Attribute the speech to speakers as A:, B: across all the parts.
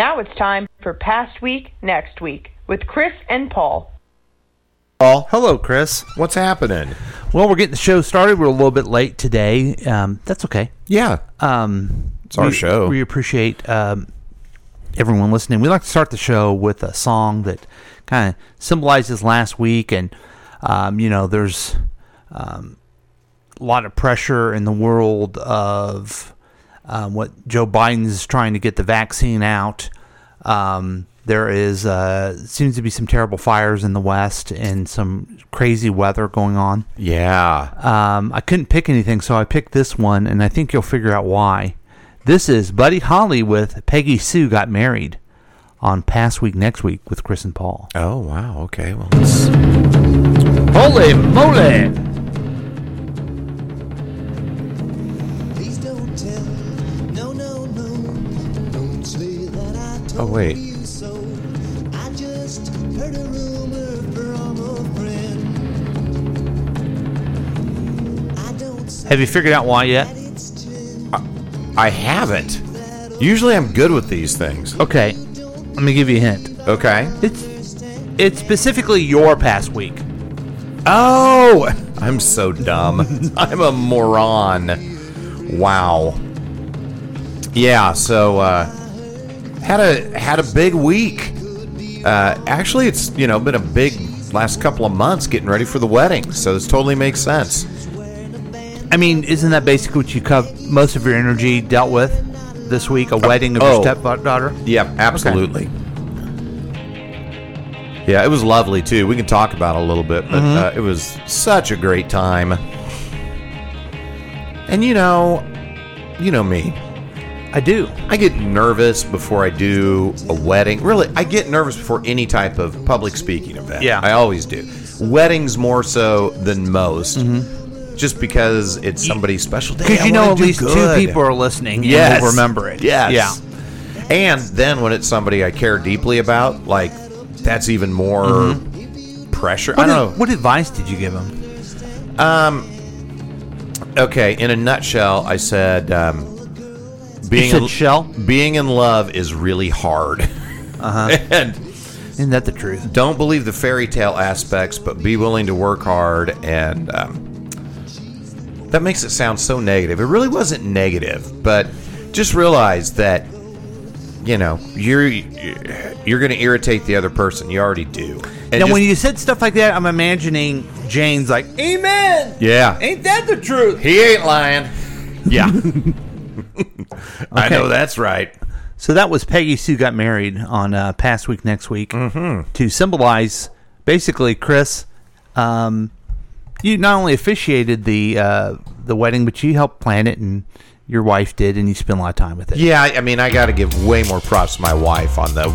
A: Now it's time for Past Week, Next Week with Chris and Paul.
B: Paul,
C: Hello, Chris.
B: what's happening?
C: Well, we're getting the show started. We're a little bit late today. Um, that's okay.
B: Yeah.
C: Um,
B: It's our
C: we-
B: show.
C: We appreciate um, everyone listening. We like to start the show with a song that kind of symbolizes last week, and um, you know, there's um, a lot of pressure in the world of um, what Joe Biden is trying to get the vaccine out. Um, there is uh, seems to be some terrible fires in the West and some crazy weather going on.
B: Yeah.
C: Um, I couldn't pick anything, so I picked this one, and I think you'll figure out why. This is Buddy Holly with Peggy Sue Got Married on Past Week Next Week with Chris and Paul.
B: Oh, wow. Okay. Well, let's.
C: Holy moly!
D: Don't say
C: Have you figured out why yet?
D: true.
B: I haven't. Usually I'm good with these things.
C: Okay, let me give you a hint.
B: Okay.
C: It's it's specifically your past week.
B: Oh, I'm so dumb. I'm a moron. Wow. Yeah, so uh had a had a big week. Uh actually it's, you know, been a big last couple of months getting ready for the wedding. So this totally makes sense.
C: I mean, isn't that basically what you cov- most of your energy dealt with this week? A wedding of
B: oh.
C: your stepdaughter?
B: Yep, absolutely. Yeah, it was lovely too. We can talk about it a little bit, but uh, it was such a great time. And you know, you know me.
C: I do.
B: I get nervous before I do a wedding. Really, I get nervous before any type of public speaking event.
C: Yeah.
B: I always do. Weddings more so than most, mm-hmm. just because it's somebody's special day.
C: Because you know at least
B: good.
C: two people are listening
B: Yes.
C: and will remember it.
B: Yes.
C: Yeah.
B: And then when it's somebody I care deeply about, like that's even more mm-hmm. pressure.
C: What,
B: I don't
C: know. what advice did you give him?
B: know. Okay, in a nutshell, I said um, being in,
C: shell?
B: being in love is really hard. Uh-huh. and
C: Isn't that the truth?
B: don't believe the fairy tale aspects, but be willing to work hard. And um, that makes it sound so negative. It really wasn't negative, but just realize that you know you're you're going to irritate the other person. You already do. And
C: now,
B: just-
C: when you said stuff like that, I'm imagining Jane's like, "Amen."
B: yeah,
C: Ain't that the truth?
B: he ain't lying. Yeah, I know that's right.
C: So that was Peggy Sue got married on uh, past week, next week, mm-hmm. to symbolize basically Chris. Um, you not only officiated the uh, the wedding, but you helped plan it, and your wife did, and you spent a lot of time with it.
B: Yeah, I I mean, I got to give way more props to my wife on the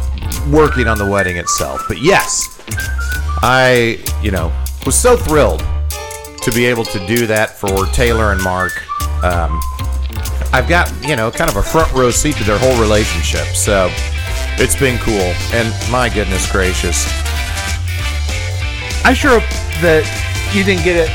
B: working on the wedding itself. But yes, I, you know, was so thrilled to be able to do that for Taylor and Mark. Um, I've got, you know, kind of a front row seat to their whole relationship. So it's been cool. And my goodness gracious.
C: I sure hope that you didn't get it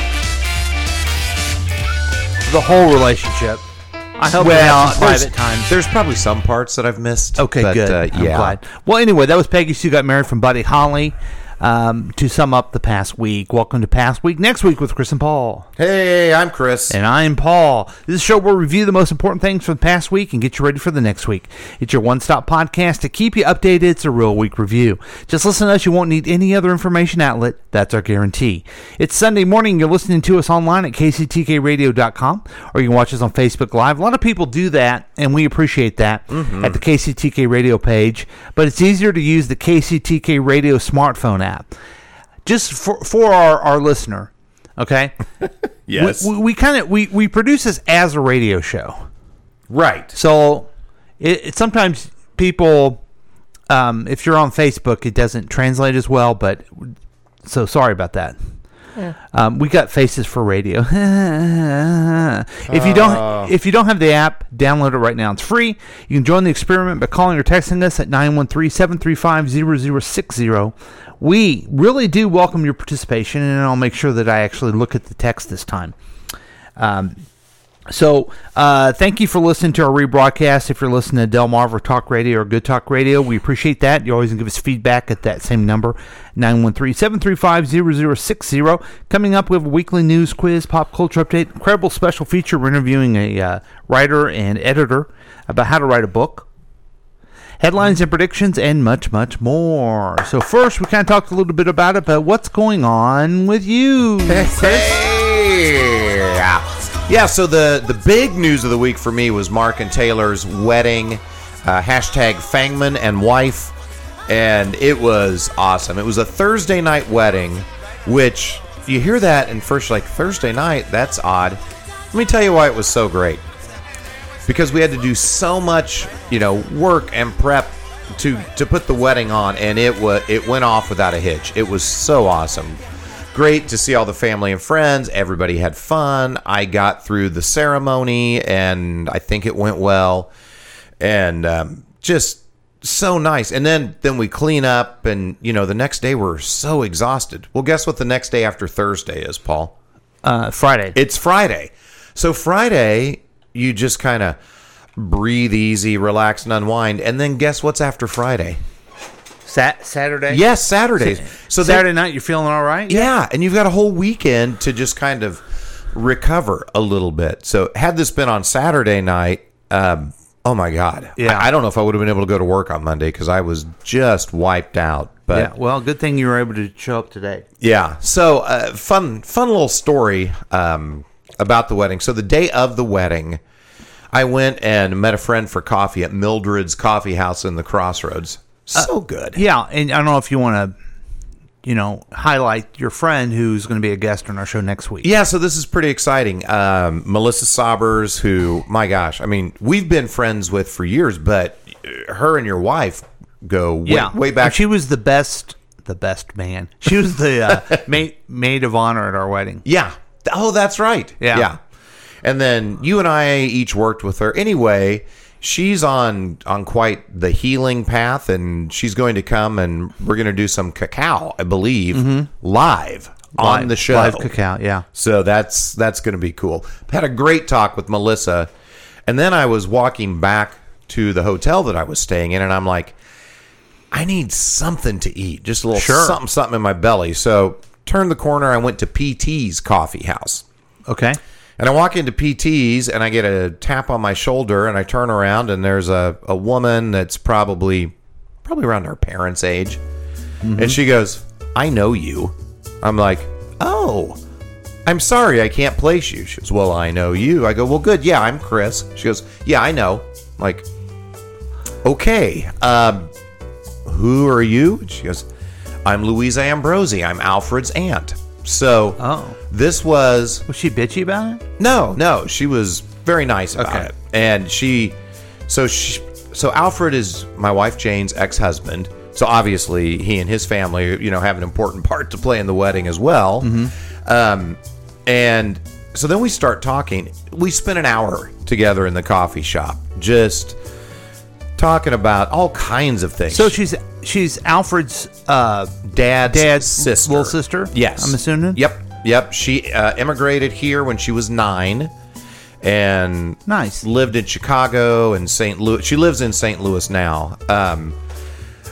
C: the whole relationship. I hope
B: there's,
C: private times.
B: there's probably some parts that I've missed.
C: Okay,
B: but,
C: good.
B: Uh, yeah.
C: Well, anyway, that was Peggy Sue got married from Buddy Holly. Um, to sum up the past week, welcome to past week. Next week with Chris and Paul.
B: Hey, I'm Chris.
C: And I'm Paul. This is show where we review the most important things from the past week and get you ready for the next week. It's your one stop podcast to keep you updated. It's a real week review. Just listen to us. You won't need any other information outlet. That's our guarantee. It's Sunday morning. You're listening to us online at kctkradio.com or you can watch us on Facebook Live. A lot of people do that, and we appreciate that at the KCTK radio page. But it's easier to use the KCTK radio smartphone app. Just for, for our, our listener, okay?
B: yes.
C: we, we, kind of we, we produce this as a radio show
B: right.
C: so it, it sometimes people um, if you're on facebook it doesn't translate as well but so sorry about that um, we got faces for radio. if you don't, if you don't have the app, download it right now. It's free. You can join the experiment by calling or texting us at 913-735-0060. We really do welcome your participation, and I'll make sure that I actually look at the text this time. Um, So, uh, thank you for listening to our rebroadcast. If you're listening to Delmarva Talk Radio or Good Talk Radio, we appreciate that. You always can give us feedback at that same number, 913-735-0060. Coming up, we have a weekly news quiz, pop culture update, incredible special feature. We're interviewing a uh, writer and editor about how to write a book. Headlines and predictions, and much, much more. So first, we kind of talked a little bit about it, but what's going on with you?
B: Hey, yeah. So the the big news of the week for me was Mark and Taylor's wedding. Uh, hashtag Fangman and wife, and it was awesome. It was a Thursday night wedding, which you hear that and first like Thursday night. That's odd. Let me tell you why it was so great. Because we had to do so much, you know, work and prep to to put the wedding on, and it was it went off without a hitch. It was so awesome great to see all the family and friends. Everybody had fun. I got through the ceremony, and I think it went well. And um, just so nice. And then then we clean up, and you know, the next day we're so exhausted. Well, guess what? The next day after Thursday is Paul.
C: Uh, Friday.
B: It's Friday. So Friday, you just kind of breathe easy, relax, and unwind. And then guess what's after Friday?
C: Sat- Saturday?
B: Yes, Saturdays.
C: So Saturday night, you're feeling all right?
B: Yeah, and you've got a whole weekend to just kind of recover a little bit. So had this been on Saturday night, um, oh my god,
C: Yeah.
B: I, I don't know if I would have been able to go to work on Monday because I was just wiped out. But
C: Yeah. Well, good thing you were able to show up today.
B: yeah. So uh, fun, fun little story um, about the wedding. So the day of the wedding, I went and met a friend for coffee at Mildred's Coffee House in the Crossroads. So good.
C: Yeah, and I don't know if you want to, you know, highlight your friend who's going to be a guest on our show next week.
B: Yeah, so this is pretty exciting. Um, Melissa Saubers, who, my gosh, I mean, we've been friends with for years, but her and your wife go way,
C: yeah,
B: way back.
C: And she was the best, the best man. She was the uh, maid maid of honor at our wedding.
B: yeah. Oh, that's right.
C: Yeah.
B: Yeah. And then you and I each worked with her. Anyway, she's on on quite the healing path, and she's going to come and we're going to do some cacao, I believe, mm-hmm. live, on
C: Live-
B: the show.
C: live cacao. Yeah.
B: So that's that's going to be cool. Had a great talk with Melissa, and then I was walking back to the hotel that I was staying in, and I'm like, I need something to eat, just a little
C: Sure.
B: something, something in my belly. So turned the corner, I went to PT's Coffee House,
C: Okay.
B: And I walk into PT's, and I get a tap on my shoulder, and I turn around, and there's a a woman that's probably probably around her parents' age, and she goes, "I know you." I'm like, "Oh." I'm sorry, I can't place you. She goes, Well, I know you. I go, Well, good. Yeah, I'm Chris. She goes, Yeah, I know. I'm like, okay. Um, who are you? She goes, I'm Louisa Ambrosi. I'm Alfred's aunt. So
C: Oh.
B: this was
C: Was she bitchy about it?
B: no, no. She was very nice about
C: Okay.
B: it, and she, so she, so Alfred is my wife Jane's ex-husband. So obviously, he and his family, you know, have an important part to play in the wedding as well. Um, and so then we start talking. We spent an hour together in the coffee shop, just talking about all kinds of things.
C: So she's she's Alfred's uh,
B: dad's,
C: dad's
B: sister,
C: little sister?
B: Yes,
C: I'm assuming?
B: Yep, yep. She uh, immigrated here when she was nine, and
C: Nice.
B: lived in Chicago and St. Louis. She lives in St. Louis now. Um,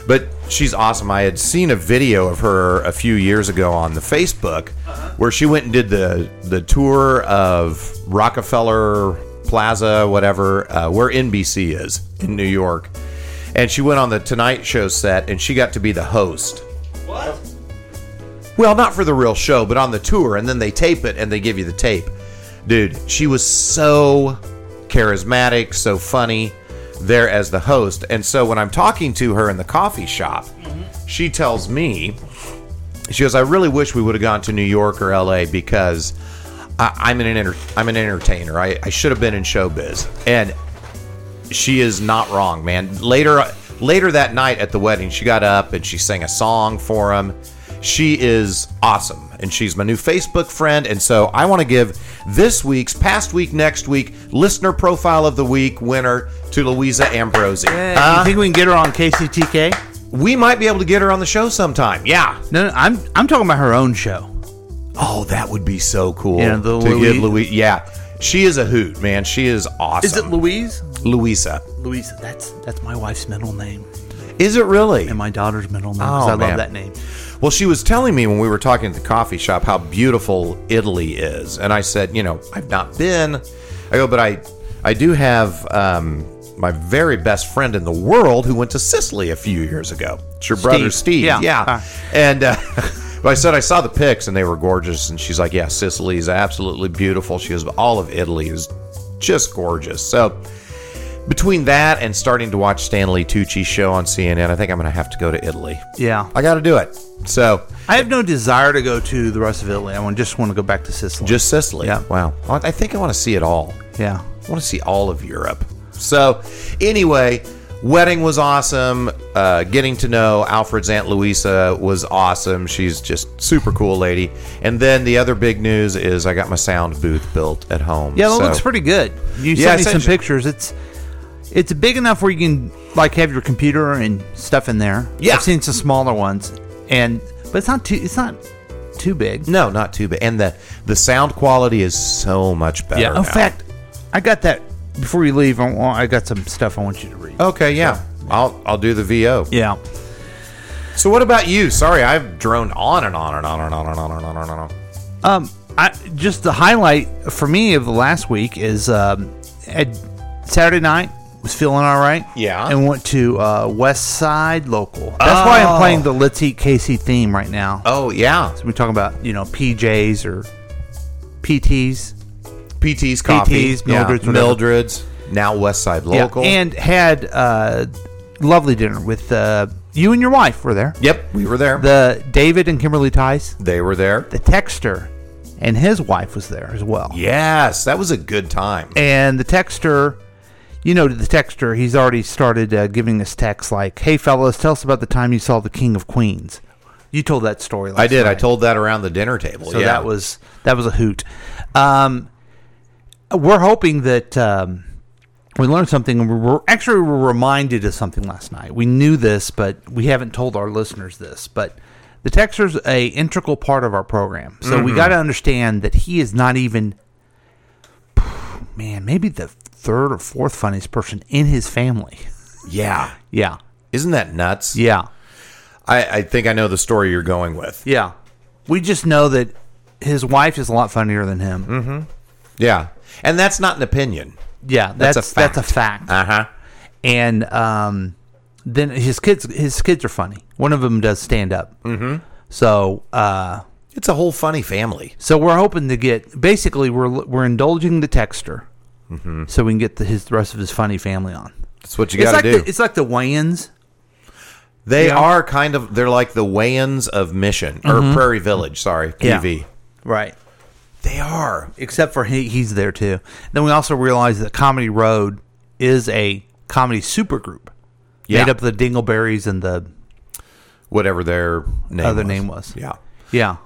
B: but she's awesome. I had seen a video of her a few years ago on the Facebook where she went and did the the tour of Rockefeller Plaza, whatever, uh, where NBC is in New York. And she went on the Tonight Show set and she got to be the host. What? Well, not for the real show, but on the tour, and then they tape it and they give you the tape. Dude, she was so charismatic, so funny there as the host. And so when I'm talking to her in the coffee shop, she tells me, she goes, I really wish we would have gone to New York or LA because I, I'm an enter- I'm an entertainer. I, I should have been in showbiz. And she is not wrong, man. Later, later that night at the wedding, she got up and she sang a song for him. She is awesome, and she's my new Facebook friend. And so I want to give this week's, past week, next week, listener profile of the week winner to Louisa Ambrosi.
C: Uh, you think we can get her on KCTK?
B: We might be able to get her on the show sometime. Yeah.
C: No, no, I'm I'm talking about her own show.
B: Oh, that would be so cool.
C: Yeah, the
B: to give
C: Louis-
B: Louis. Yeah. She is a hoot, man. She is awesome.
C: Is it Louise?
B: Louisa?
C: Louise. That's that's my wife's middle name
B: Is it really?
C: and my daughter's middle name.
B: Oh,
C: I
B: man.
C: love that name.
B: Well, she was telling me when we were talking at the coffee shop how beautiful Italy is, and I said, you know, I've not been. I go, but I, I do have um, my very best friend in the world who went to Sicily a few years ago. It's your brother Steve.
C: Yeah.
B: yeah.
C: Ah.
B: And uh, but I said I saw the pics and they were gorgeous, and she's like, yeah, Sicily is absolutely beautiful. She goes, all of Italy is just gorgeous. So. Between that and starting to watch Stanley Tucci's show on CNN, I think I'm going to have to go to Italy.
C: Yeah.
B: I got to do it. So
C: I have no desire to go to the rest of Italy. I just want to go back to Sicily.
B: Just Sicily.
C: Yeah.
B: Wow. I think I want to see it all.
C: yeah.
B: I want to see all of Europe. So, anyway, wedding was awesome. Uh, getting to know Alfred's Aunt Louisa was awesome. She's just super cool lady. And then the other big news is I got my sound booth built at home.
C: Yeah, that
B: So-
C: looks pretty good. You
B: Yeah,
C: sent me some pictures. It's it's big enough where you can like have your computer and stuff in there.
B: Yeah.
C: I've seen some smaller ones, and but it's not too it's not too big.
B: No, not too big. And the the sound quality is so much better.
C: Yeah. In fact, I got that before you leave. I, want, I got some stuff I want you to read.
B: Okay, yeah. I'll I'll do the VO.
C: Yeah.
B: So what about you? Sorry, I've droned on and on and on and on and on and on and on.
C: Um, I just the highlight for me of the last week is um, at Saturday night was feeling all right.
B: Yeah.
C: and went to uh, West Side Local. That's why I'm
B: Oh.
C: playing the Let's Eat KC theme right now.
B: Oh yeah,
C: So we're talking about you know PJs or PTs.
B: PT's coffee,
C: PT's, Mildred's,
B: yeah.
C: whatever.
B: Mildred's, now West Side Local.
C: Yeah, and had uh, lovely dinner with uh, you and your wife were there.
B: yep, we were there.
C: The David and Kimberly Tice,
B: they were there.
C: the Texter, and his wife was there as well.
B: Yes, that was a good time.
C: And the Texter, you know, the Texter, he's already started uh, giving us texts like, "Hey fellas, tell us about the time you saw the King of Queens." You told that story. Last
B: I did. I told that around the dinner table.
C: So
B: yeah.
C: that was that was a hoot. Um, we're hoping that um, we learned something. and We're, we're actually we were reminded of something last night. We knew this, but we haven't told our listeners this. But the Texter's a integral part of our program, so
B: Mm-hmm.
C: we got to understand that he is not even. Man, maybe the third or fourth funniest person in his family.
B: yeah.
C: Yeah,
B: Isn't that nuts?
C: yeah,
B: I, I think I know the story you're going with.
C: yeah. We just know that his wife is a lot funnier than him.
B: Mm-hmm. Yeah, and that's not an opinion.
C: Yeah,
B: That's
C: that's
B: a
C: that's a
B: fact.
C: fact.
B: Uh huh.
C: and um, then his kids his kids are funny. One of them does stand up. Mm-hmm. So uh,
B: It's a whole funny family.
C: so we're hoping to get basically we're we're indulging the texter,
B: Mm-hmm.
C: so we can get the, his the rest of his funny family on.
B: That's what you got
C: like
B: to do.
C: the, it's like the Wayans.
B: they are kind of. They're like the Wayans of Mission or Prairie Village. Sorry,
C: Mm-hmm. Yeah.
B: PV.
C: Right.
B: They are.
C: Except for he, he's there too. Then we also realize that Comedy Road is a comedy supergroup
B: Yeah.
C: made up of the Dingleberries and the
B: Whatever their name
C: other
B: was.
C: name was.
B: Yeah.
C: Yeah.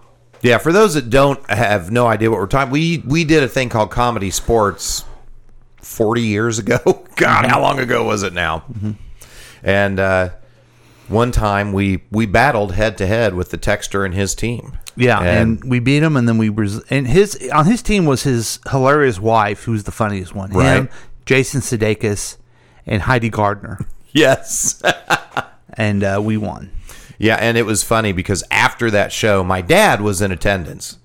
B: Yeah, for those that don't have no idea what we're talking, we we did a thing called Comedy Sports forty years ago. God, how long ago was it now? And uh, one time we we battled head to head with the Texter and his team.
C: Yeah,
B: and,
C: and, we beat him, and then we res- and his on his team was his hilarious wife, who's the funniest one. Him,
B: Right.
C: Jason Sudeikis, and Heidi Gardner,
B: yes,
C: and uh, we won.
B: yeah, and it was funny because after that show, my dad was in attendance,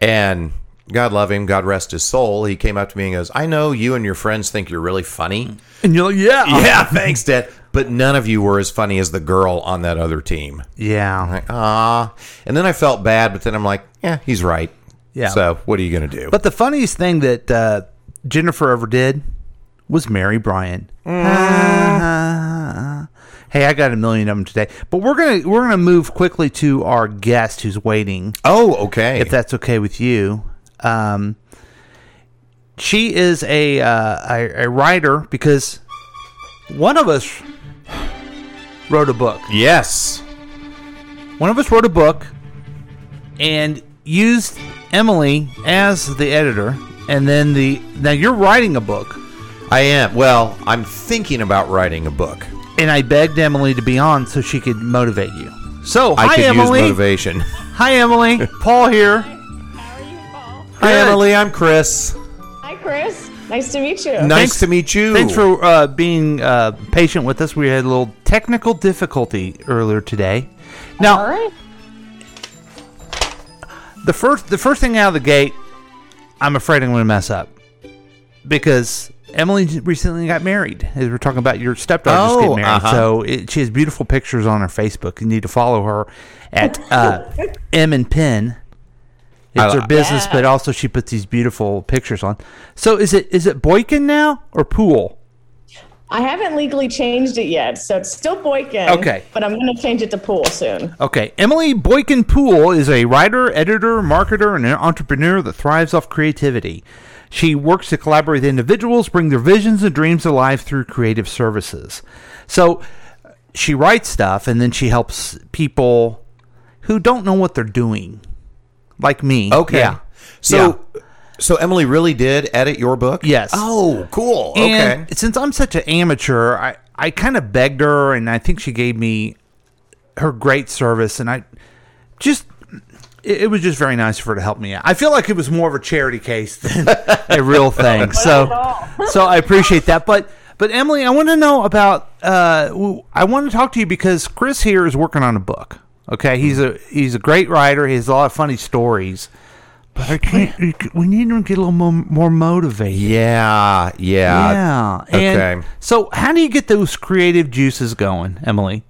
B: and God love him, God rest his soul. He came up to me and goes, "I know you and your friends think you're really funny."
C: And you're like, yeah,
B: Yeah, thanks, Dad. But none of you were as funny as the girl on that other team.
C: yeah.
B: like, ah. And then I felt bad, but then I'm like, yeah, he's right.
C: Yeah.
B: So what are you going to do?
C: But the funniest thing that uh, Jennifer ever did was Mary Bryant. Ah. hey, I got a million of them today, but we're gonna we're gonna move quickly to our guest who's waiting.
B: oh, okay.
C: if that's okay with you. Um, she is a, uh, a a writer because one of us wrote a book.
B: yes.
C: One of us wrote a book and used Emily as the editor, and then the now you're writing a book,
B: I am. Well, I'm thinking about writing a book.
C: and I begged Emily to be on so she could motivate you. So
B: I
C: hi
B: could
C: Emily,
B: use motivation.
C: hi Emily, Paul here.
E: How are you, Paul?
B: Hi,
C: Good.
B: Emily. I'm Chris.
E: Hi, Chris. Nice to meet you.
B: Nice
C: Thanks-
B: to meet you.
C: Thanks for uh, being uh, patient with us. We had a little technical difficulty earlier today. Now,
E: All right.
C: the first the first thing out of the gate, I'm afraid I'm going to mess up because Emily recently got married. As we're talking about your stepdaughter just
B: Oh,
C: getting married,
B: uh-huh.
C: so it, she has beautiful pictures on her Facebook. You need to follow her at uh, M and Pin. It's
B: li-
C: her business,
E: Yeah.
C: but also she puts these beautiful pictures on. So is it is it Boykin now or Poole?
E: I haven't legally changed it yet, so it's still Boykin.
C: Okay.
E: But I'm going to change it to Poole soon.
C: Okay, Emily Boykin Poole is a writer, editor, marketer, and an entrepreneur that thrives off creativity. She works to collaborate with individuals, bring their visions and dreams alive through creative services. So she writes stuff and then she helps people who don't know what they're doing, like me.
B: Okay.
C: Yeah.
B: So, so Emily really did edit your book?
C: Yes.
B: Oh, cool.
C: And
B: okay.
C: since I'm such an amateur, I, I kind of begged her, and I think she gave me her great service, and I just it, it was just very nice of her to help me out. I feel like it was more of a charity case than a real thing. so so I appreciate that. But but Emily, I want to know about. Uh, w- I want to talk to you because Chris here is working on a book. Okay, he's a he's a great writer. He has a lot of funny stories. But I can't. We need to get a little more, more motivated.
B: Yeah, yeah.
C: Yeah. And
B: okay.
C: So, how do you get those creative juices going, Emily?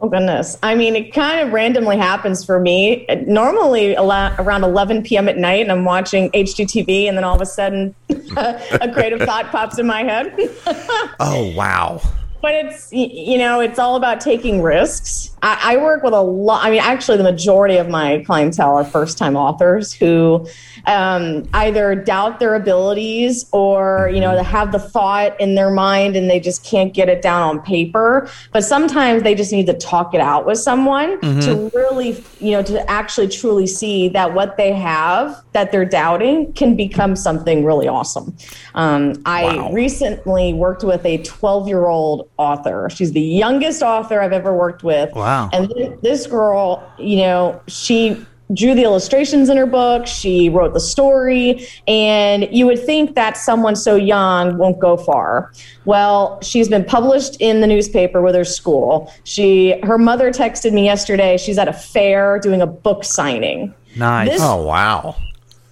E: Oh goodness! I mean, it kind of randomly happens for me. Normally, a la- around 11 p.m. at night, and I'm watching HGTV, and then all of a sudden, a creative thought pops in my head.
B: Oh, wow.
E: But it's you know it's all about taking risks. I, I work with a lot i mean actually the majority of my clientele are first time authors who um, either doubt their abilities or you know have the thought in their mind and they just can't get it down on paper. But sometimes they just need to talk it out with someone to really you know to actually truly see that what they have that they're doubting can become something really awesome. Um, i
B: Wow.
E: recently worked with a 12 year old author. She's the youngest author I've ever worked with.
C: Wow.
E: And th- this girl, you know, she drew the illustrations in her book, she wrote the story, and you would think that someone so young won't go far. Well, she's been published in the newspaper with her school. She her mother texted me yesterday. She's at a fair doing a book signing.
C: Nice.
E: This-
B: Oh, wow.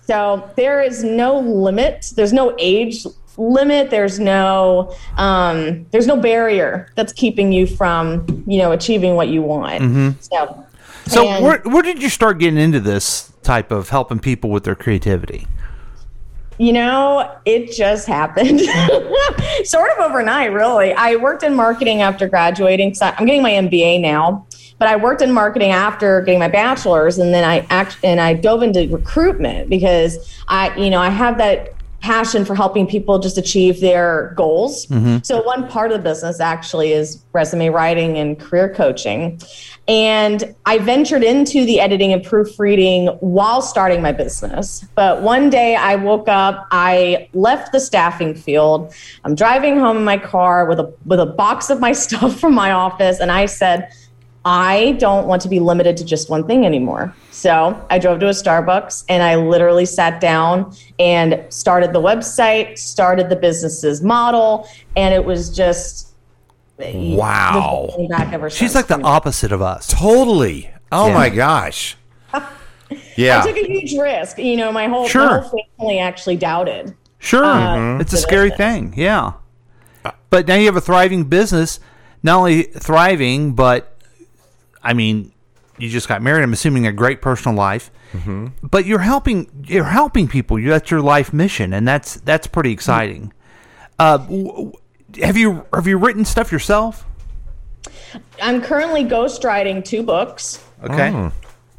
E: So there is no limit. There's no age limit. There's no um, there's no barrier that's keeping you from you know achieving what you want. So
C: so,
E: and-
C: where, where did you start getting into this type of helping people with their creativity?
E: You know, it just happened. sort of overnight, really. I worked in marketing after graduating. So I'm getting my MBA now, but I worked in marketing after getting my bachelor's, and then I act and I dove into recruitment because I, you know, I have that passion for helping people just achieve their goals. Mm-hmm. So one part of the business actually is resume writing and career coaching. And I ventured into the editing and proofreading while starting my business. But one day I woke up, I left the staffing field. I'm driving home in my car with a with a box of my stuff from my office and I said, I don't want to be limited to just one thing anymore. So I drove to a Starbucks and I literally sat down and started the website, started the business's model, and it was just
B: Wow.
E: back ever
C: She's
E: since
C: like the opposite of us.
B: Totally. Oh,
C: Yeah.
B: my gosh. Yeah.
E: I took a huge risk. You know, my whole,
C: Sure.
E: my whole family actually doubted.
C: Sure.
E: Uh,
C: It's a scary
E: business.
C: thing. Yeah. But now you have a thriving business. Not only thriving, but I mean, you just got married. I'm assuming a great personal life. But you're helping. You're helping people. That's your life mission, and that's that's pretty exciting. Uh, w- w- have you have you written stuff yourself?
E: I'm currently ghostwriting two books.
C: Okay.
B: Mm.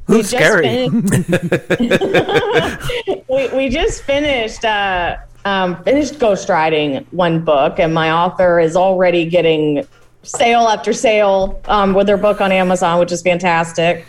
E: We
C: Who's
E: just
C: scary?
E: we, we just finished uh, um, finished ghostwriting one book, and my author is already getting sale after sale um, with their book on Amazon, which is fantastic.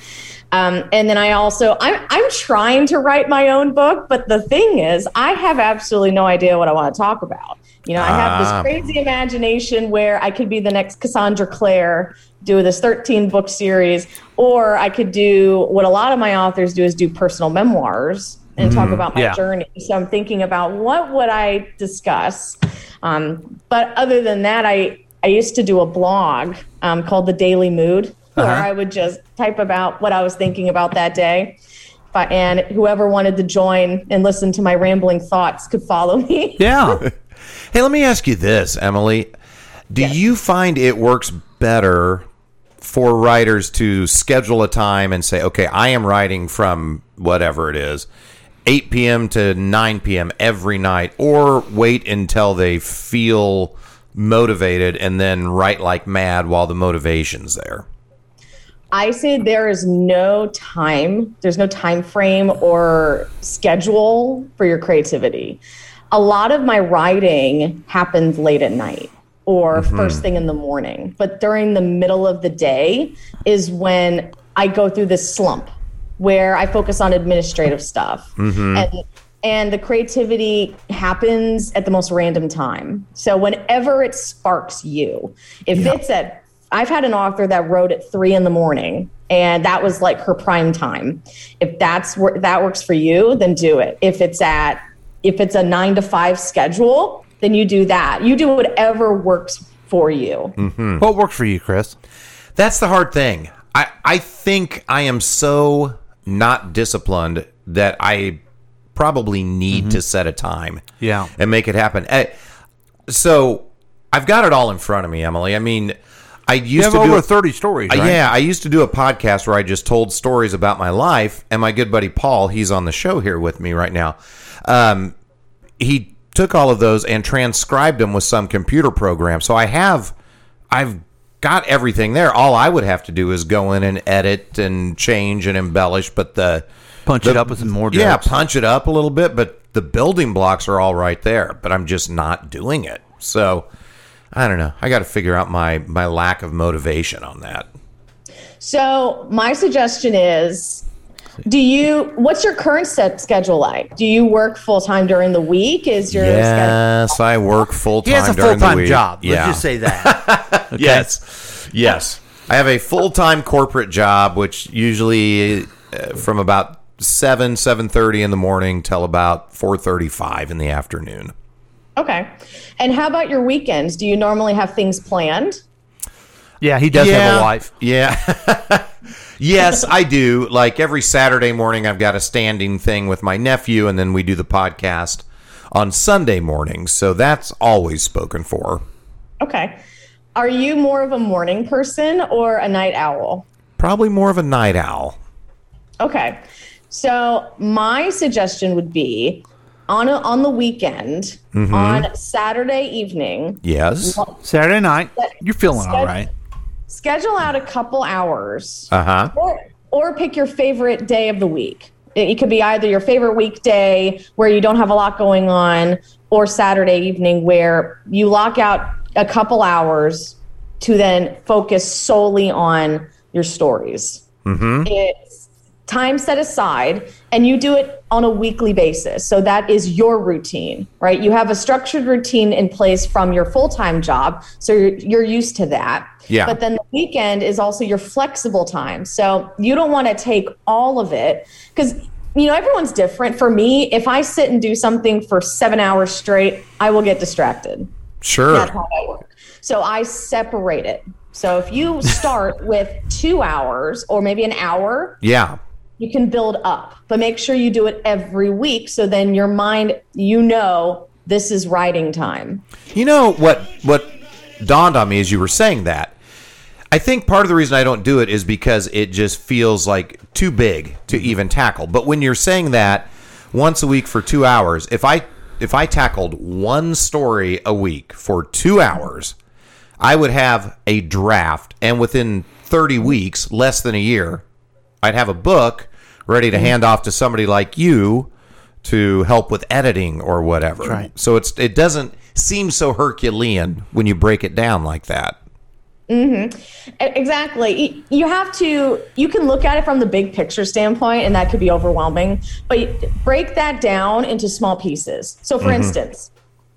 E: Um, and then I also I'm I'm trying to write my own book, but the thing is, I have absolutely no idea what I want to talk about. You know, I have
B: Ah.
E: this crazy imagination where I could be the next Cassandra Clare, do this 13 book series, or I could do what a lot of my authors do is do personal memoirs. and talk about my
C: Yeah.
E: journey. So I'm thinking about what would I discuss. Um, but other than that, I I used to do a blog um, called the Daily Mood, where
C: Uh-huh.
E: I would just type about what I was thinking about that day. But, and whoever wanted to join and listen to my rambling thoughts could follow me.
C: Yeah.
B: Hey, let me ask you this, Emily. Do you find it works better for writers to schedule a time and say, okay, I am writing from whatever it is, 8 p.m. to 9 p.m. every night, or wait until they feel motivated and then write like mad while the motivation's there?
E: I say there is no time, there's no time frame or schedule for your creativity. A lot of my writing happens late at night or mm-hmm. first thing in the morning, but during the middle of the day is when I go through this slump where I focus on administrative stuff. Mm-hmm. And and the creativity happens at the most random time. So whenever it sparks you, if it's at I've had an author that wrote at three in the morning, and that was like her prime time. If that's where that works for you, then do it. If it's at if it's a nine to five schedule, then you do that. You do whatever works for you. Mm-hmm.
C: What works for you, Chris?
B: That's the hard thing. I, I think I am so not disciplined that I probably need to set a time.
C: Yeah.
B: And make it happen. Eh, So I've got it all in front of me, Emily. I mean, I used
C: You have
B: to do
C: over
B: a-
C: 30 stories, right?
B: Yeah, I used to do a podcast where I just told stories about my life, and my good buddy Paul, he's on the show here with me right now. Um, he took all of those and transcribed them with some computer program. So I have, I've got everything there. All I would have to do is go in and edit and change and embellish, but the
C: Punch
B: the-
C: it up with some more
B: yeah, punch it up a little bit, but the building blocks are all right there. But I'm just not doing it. So I don't know. I got to figure out my my lack of motivation on that.
E: So my suggestion is do you what's your current set schedule like? Do you work full time during the week? Is your schedule
B: Yes, I work full time.
C: He
B: time.
C: has a
B: during
C: full
B: the
C: time
B: week.
C: job.
B: Yeah.
C: Let's just say that. Okay?
B: Yes, yes. I have a full time corporate job, which usually uh, from about seven seven thirty in the morning till about four thirty five in the afternoon.
E: Okay. And how about your weekends? Do you normally have things planned?
C: Yeah, he does have a wife.
B: Yeah. yes, I do. Like every Saturday morning, I've got a standing thing with my nephew, and then we do the podcast on Sunday mornings. So that's always spoken for.
E: Okay. Are you more of a morning person or a night owl?
B: Probably more of a night owl.
E: Okay. So my suggestion would be on a, on the weekend, on Saturday evening,
B: Yes.
C: Saturday night, you're feeling all
E: Sched-
C: right.
E: schedule out a couple hours
B: Uh huh.
E: or or pick your favorite day of the week. It, it could be either your favorite weekday where you don't have a lot going on, or Saturday evening where you lock out a couple hours to then focus solely on your stories. It's time set aside, and you do it on a weekly basis. So that is your routine, right? You have a structured routine in place from your full time job, so you're, you're used to that.
B: Yeah.
E: But then the weekend is also your flexible time. So you don't want to take all of it because you know everyone's different. For me, if I sit and do something for seven hours straight, I will get distracted.
B: Sure.
E: That's how I work. So I separate it. So if you start with two hours or maybe an hour,
B: Yeah.
E: You can build up, but make sure you do it every week. So then your mind, you know, this is writing time.
B: You know what what dawned on me as you were saying that. I think part of the reason I don't do it is because it just feels like too big to mm-hmm. even tackle. But when you're saying that once a week for 2 hours, if I if I tackled one story a week for 2 hours, I would have a draft and within 30 weeks, less than a year, I'd have a book ready to mm-hmm. hand off to somebody like you to help with editing or whatever.
C: right.
B: So it's it doesn't seem so Herculean when you break it down like that. Mm-hmm.
E: E- Exactly. You have to, you can look at it from the big picture standpoint, and that could be overwhelming, but break that down into small pieces. So, for mm-hmm. instance,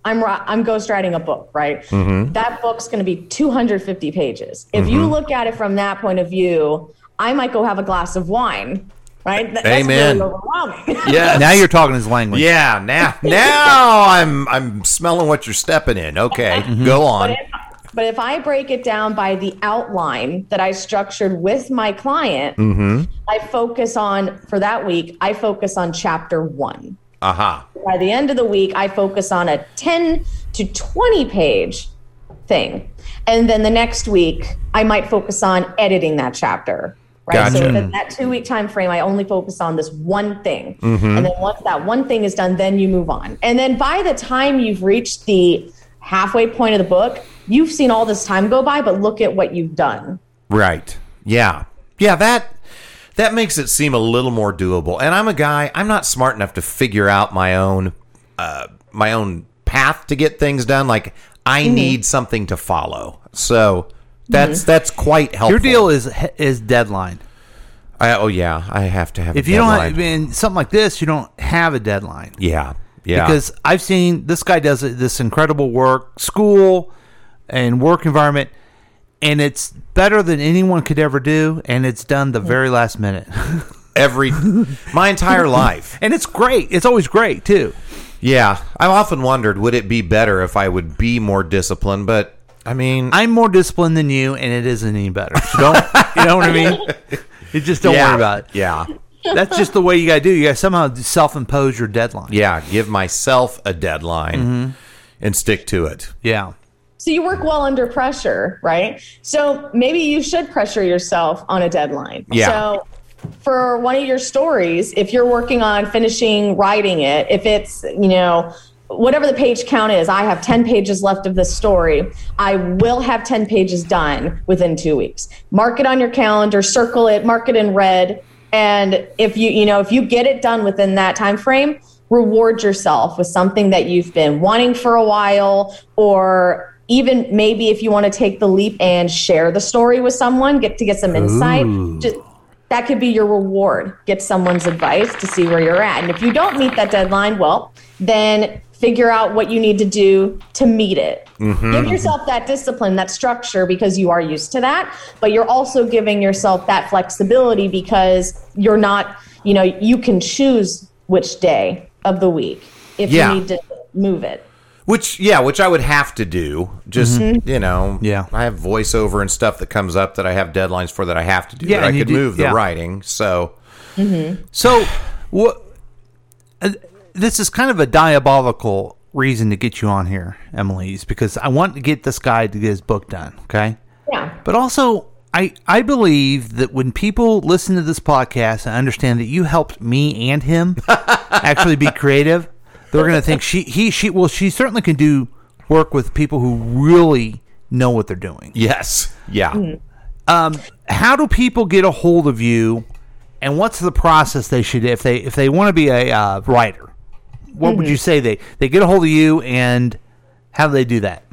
E: I'm, I'm ghostwriting a book, right? That book's going to be 250 pages. If you look at it from that point of view, I might go have a glass of wine right? That-
B: Amen.
E: That's really overwhelming.
B: Yes.
C: Now you're talking his language.
B: Yeah, now now I'm I'm smelling what you're stepping in. Okay, go on.
E: But if, but if I break it down by the outline that I structured with my client, mm-hmm. I focus on, for that week, I focus on chapter one.
B: Uh-huh.
E: By the end of the week, I focus on a 10 to 20 page thing. And then the next week, I might focus on editing that chapter. Right. So
B: Gotcha.
E: within that two week time frame, I only focus on this one thing.
B: Mm-hmm.
E: And then once that one thing is done, then you move on. And then by the time you've reached the halfway point of the book, you've seen all this time go by, but look at what you've done.
B: Right. Yeah. Yeah, that that makes it seem a little more doable. And I'm a guy, I'm not smart enough to figure out my own uh my own path to get things done. Like I
E: Mm-hmm.
B: need something to follow. So that's mm-hmm. that's quite helpful.
C: Your deal is is deadline.
B: I, oh yeah, I have to have
C: If
B: a
C: you don't,
B: deadline.
C: have, in something like this, you don't have a deadline.
B: Yeah. Yeah.
C: Because I've seen this guy does this incredible work, school and work environment, and it's better than anyone could ever do, and it's done the very last minute.
B: every my entire life.
C: and it's great. It's always great too.
B: Yeah, I've often wondered would it be better if I would be more disciplined, but I mean,
C: I'm more disciplined than you, and it isn't any better. So don't, you know what I mean? You just don't
B: yeah,
C: worry about it.
B: Yeah,
C: That's just the way you got to do. You got to somehow self-impose your deadline.
B: yeah, give myself a deadline
C: Mm-hmm.
B: and stick to it.
C: Yeah.
E: So you work well under pressure, right? So maybe you should pressure yourself on a deadline.
B: Yeah.
E: So for one of your stories, if you're working on finishing writing it, if it's, you know, whatever the page count is, I have 10 pages left of this story. I will have 10 pages done within 2 weeks. Mark it on your calendar, circle it, mark it in red, and if you, you know, if you get it done within that time frame, reward yourself with something that you've been wanting for a while or even maybe if you want to take the leap and share the story with someone get to get some insight just, that could be your reward get someone's advice to see where you're at and if you don't meet that deadline well then figure out what you need to do to meet it mm-hmm. give yourself that discipline that structure because you are used to that but you're also giving yourself that flexibility because you're not you know you can choose which day of the week if
B: Yeah.
E: you need to move it
B: Which, yeah, which I would have to do. Just mm-hmm. you know,
C: Yeah.
B: I have voiceover and stuff that comes up that I have deadlines for that I have to do.
C: Yeah,
B: but I could
C: do-
B: move the writing. So mm-hmm.
C: So, what? Uh, This is kind of a diabolical reason to get you on here, Emily's, because I want to get this guy to get his book done. Okay,
E: yeah
C: but also. I, I believe that when people listen to this podcast and understand that you helped me and him actually be creative, they're going to think she he she well she certainly can do work with people who really know what they're doing.
B: yes, yeah.
C: um, how do people get a hold of you, and what's the process they should if they if they want to be a uh, writer? What would you mm-hmm. say they they get a hold of you, and how do they do that?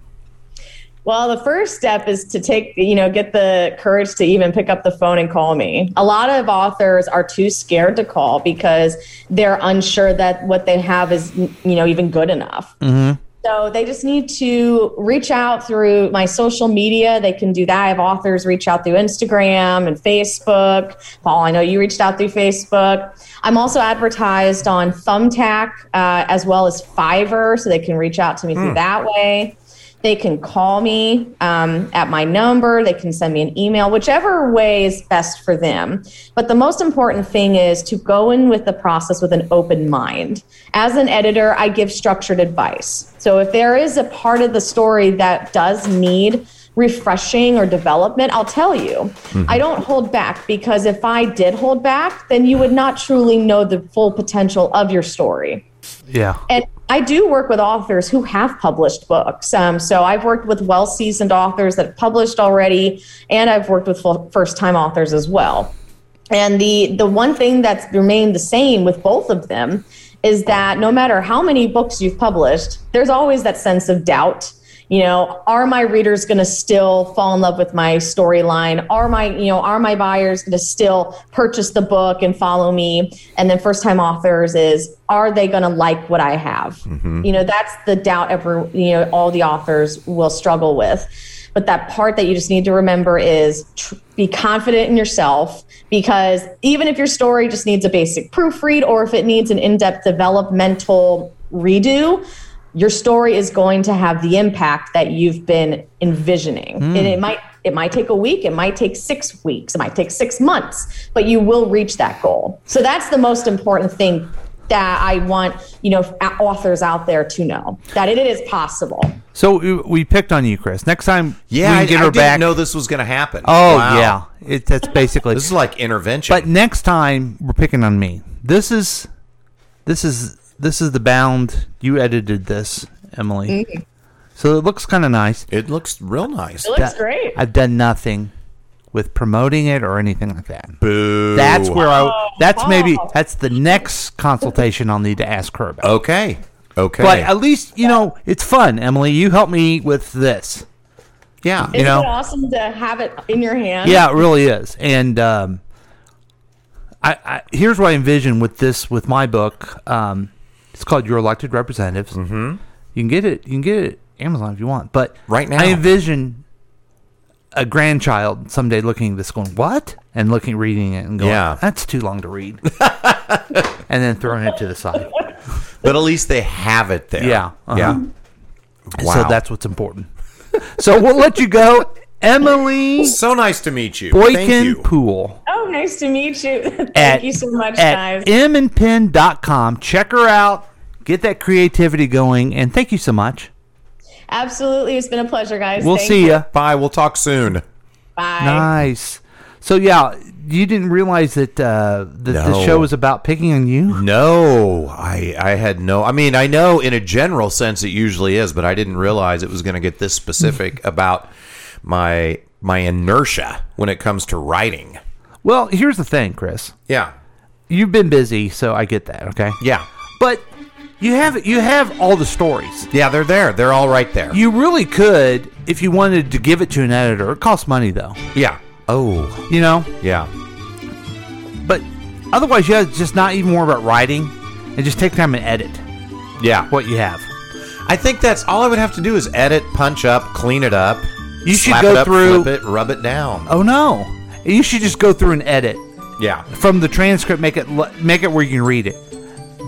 E: Well, the first step is to take, you know, get the courage to even pick up the phone and call me. A lot of authors are too scared to call because they're unsure that what they have is, you know, even good enough. Mm-hmm. So they just need to reach out through my social media. They can do that. I have authors reach out through Instagram and Facebook. Paul, I know you reached out through Facebook. I'm also advertised on Thumbtack uh, as well as Fiverr, so they can reach out to me through that way. They can call me um, at my number. They can send me an email, whichever way is best for them. But the most important thing is to go in with the process with an open mind. As an editor, I give structured advice. So if there is a part of the story that does need refreshing or development, I'll tell you. I don't hold back because if I did hold back, then you would not truly know the full potential of your story.
C: Yeah,
E: And I do work with authors who have published books. Um, so I've worked with well seasoned authors that have published already, and I've worked with first time authors as well. And the, the one thing that's remained the same with both of them is that no matter how many books you've published, there's always that sense of doubt. You know, are my readers going to still fall in love with my storyline? Are my, you know, are my buyers going to still purchase the book and follow me? And then first time authors is, are they going to like what I have? Mm-hmm. You know, that's the doubt every, you know, all the authors will struggle with. But that part that you just need to remember is tr- be confident in yourself because even if your story just needs a basic proofread or if it needs an in depth developmental redo, your story is going to have the impact that you've been envisioning. Hmm. And it might it might take a week, it might take 6 weeks, it might take 6 months, but you will reach that goal. So that's the most important thing that I want, you know, authors out there to know that it is possible.
C: So we- we picked on you, Chris. Next time
B: Yeah,
C: we
B: I,
C: can get
B: I
C: her
B: didn't
C: back.
B: know this was going to happen.
C: oh
B: Wow.
C: yeah, it, that's basically.
B: This is like intervention.
C: but next time we're picking on me. This is this is this is the bound. You edited this, Emily. So it looks kind of nice.
B: it looks real nice.
E: It looks
C: That-
E: great.
C: I've done nothing with promoting it or anything like that.
B: Boo.
C: That's where I. That's maybe
E: Oh.
C: that's the next consultation I'll need to ask her about.
B: Okay. Okay.
C: But at least you know it's fun, Emily. You helped me with this.
B: yeah.
C: you
E: Isn't
C: know?
E: it awesome to have it in your hand?
C: Yeah, it really is. And um, I, I here's what I envision with this with my book. Um, it's called Your Elected Representatives. Mm-hmm. You can get it. You can get it Amazon if you want. But
B: Right now.
C: I envision a grandchild someday looking at this, going, "What?" and looking, reading it, and going,
B: Yeah.
C: "That's too long to read," and then throwing it to the side.
B: But at least they have it there.
C: Yeah, uh-huh.
B: Yeah. Wow.
C: So that's what's important. so we'll let you go, Emily
B: so nice to meet you. Thank
C: Boykin
B: you.
C: Poole.
E: Oh, nice to meet you. Thank
C: at,
E: you so much, guys.
C: at
E: guys.
C: mandpen.com. Check her out. Get that creativity going. And thank you so much.
E: Absolutely. It's been a pleasure, guys.
C: We'll
E: Thank
C: see
E: you.
C: you.
B: Bye. We'll talk soon.
E: Bye.
C: Nice. So, yeah, you didn't realize that, uh, that the
B: No.
C: show was about picking on you?
B: No, I I had no. I mean, I know in a general sense it usually is, but I didn't realize it was going to get this specific about my my inertia when it comes to writing.
C: Well, here's the thing, Chris.
B: Yeah.
C: You've been busy, so I get that, okay?
B: Yeah.
C: But you have you have all the stories.
B: Yeah, they're there. They're all right there.
C: You really could, if you wanted to give it to an editor. It costs money, though.
B: yeah. Oh,
C: You know?
B: yeah.
C: But otherwise, you have just not even more about writing and just take time and edit
B: Yeah.
C: what you have.
B: I think that's all I would have to do is edit, punch up, clean it up.
C: You should go
B: up,
C: through-
B: flip it, rub it down.
C: Oh no! You should just go through and edit
B: Yeah.
C: from the transcript. Make it make it where you can read it.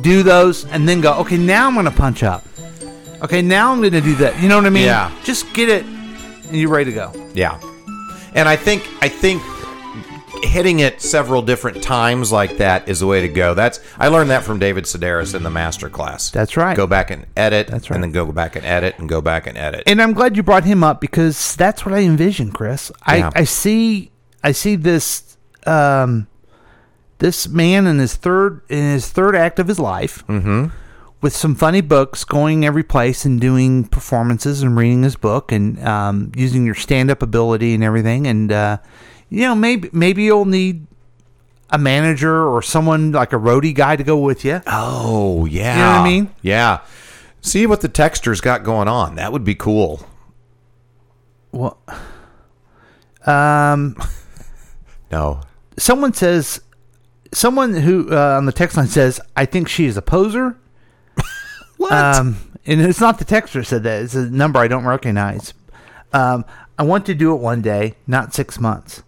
C: Do those and then go. Okay, now I'm gonna punch up. Okay, now I'm gonna do that. You know what I mean?
B: Yeah.
C: Just get it, and you're ready to go.
B: Yeah. And I think I think hitting it several different times like that is the way to go. That's I learned that from David Sedaris in the master class.
C: That's right.
B: Go back and edit.
C: That's right.
B: And then go back and edit and go back and edit.
C: And I'm glad you brought him up because that's what I envision, Chris.
B: Yeah.
C: I, I see I see this um, this man in his third in his third act of his life
B: mm-hmm.
C: with some funny books, going every place and doing performances and reading his book and um, using your stand up ability and everything. And uh, you know, maybe maybe you'll need a manager or someone like a roadie guy to go with you.
B: Oh yeah.
C: You know what I mean?
B: Yeah. See what the textures got going on. That would be cool.
C: Well, um,
B: No.
C: someone says someone who uh, on the text line says i think she is a poser
B: What?
C: um, and it's not the texter said that it's a number i don't recognize um, i want to do it one day not six months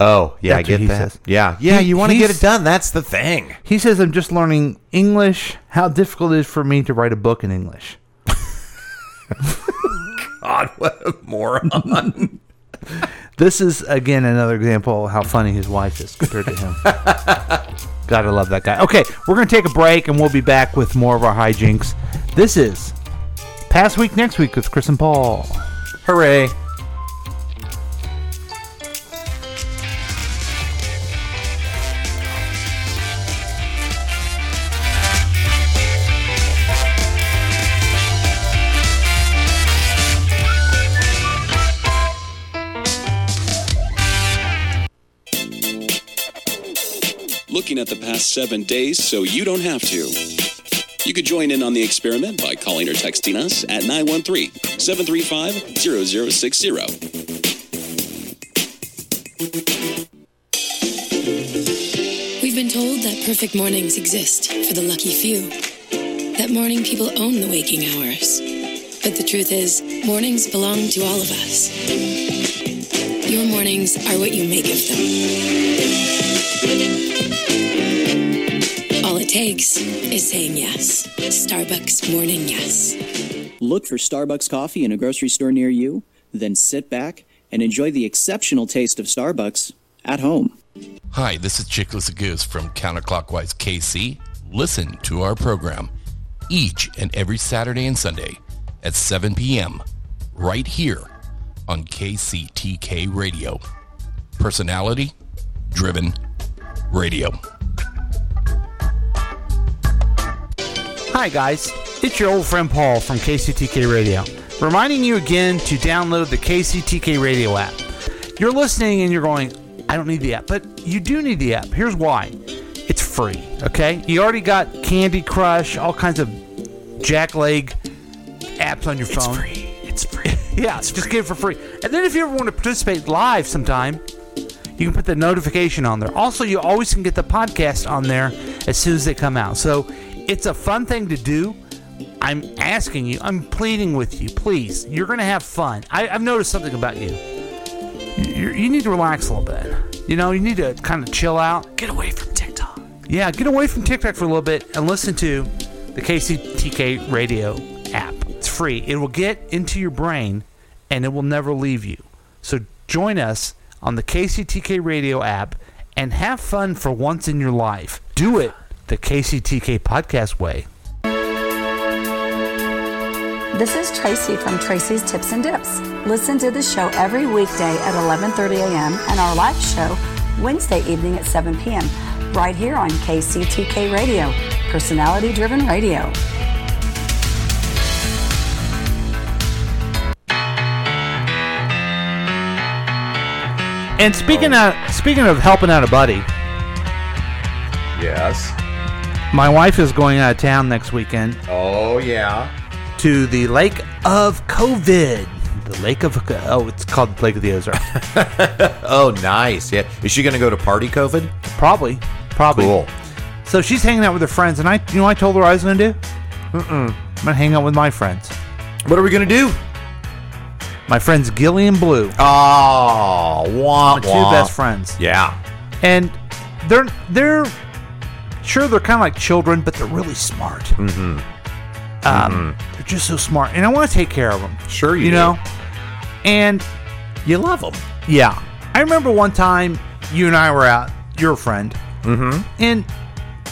B: oh, yeah, I
C: That's what
B: get
C: he
B: that.
C: says.
B: Yeah. Yeah,
C: He-
B: you want to get it done. That's the thing.
C: he says i'm just learning english how difficult it is for me to write a book in english
B: God, what a moron.
C: this is again another example of how funny his wife is compared to him gotta love that guy okay we're gonna take a break and we'll be back with more of our hijinks this is past week next week with chris and paul
B: Hooray.
F: Looking at the past seven days so you don't have to. You could join in on the experiment by calling or texting us at 913 735 0060.
G: We've been told that perfect mornings exist for the lucky few. That morning people own the waking hours. But the truth is, Mornings belong to all of us. Your mornings are what you make of them. All it takes is saying yes. Starbucks Morning Yes.
H: Look for Starbucks coffee in a grocery store near you, then sit back and enjoy the exceptional taste of Starbucks at home.
I: Hi, this is Chickless Goose from Counterclockwise KC. Listen to our program each and every Saturday and Sunday at 7 p.m. right here on KCTK Radio. Personality driven radio.
C: Hi, guys. It's your old friend Paul from KCTK Radio, reminding you again to download the KCTK Radio app. You're listening and you're going, I don't need the app, but you do need the app. Here's why it's free, okay? You already got Candy Crush, all kinds of jackleg apps on your phone. It's free. It's free. yeah, it's just get it for free. And then if you ever want to participate live sometime, you can put the notification on there. Also, you always can get the podcast on there as soon as they come out. So it's a fun thing to do. I'm asking you, I'm pleading with you, please. You're going to have fun. I, I've noticed something about you. You, you need to relax a little bit. You know, you need to kind of chill out.
J: Get away from TikTok.
C: Yeah, get away from TikTok for a little bit and listen to the KCTK radio app. It's free. It will get into your brain and it will never leave you. So join us on the KCTK radio app and have fun for once in your life. Do it the KCTK podcast way.
K: This is Tracy from Tracy's Tips and Dips. Listen to the show every weekday at 11:30 a.m. and our live show Wednesday evening at 7 p.m. right here on KCTK Radio, personality driven radio.
C: And speaking of speaking of helping out a buddy,
B: Yes.
C: My wife is going out of town next weekend
B: Oh yeah.
C: to the Lake of COVID. The Lake of oh, it's called the Lake of the Ozarks.
B: Oh nice. Yeah. Is she gonna go to party COVID?
C: probably, probably.
B: Cool.
C: So she's hanging out with her friends, and I, you know, I told her I was going to do. Mm-mm. I'm gonna hang out with my friends.
B: What are we gonna do?
C: My friends Gilly and Blue,
B: Oh, wah,
C: my two best friends,
B: Yeah.
C: and they're they're sure they're kind of like children, but they're really smart. Mm-hmm. Um, they're just so smart, and I want to take care of them.
B: Sure you
C: you
B: do.
C: know. And
B: You love them.
C: yeah, I remember one time you and I were out, your friend, mm-hmm. and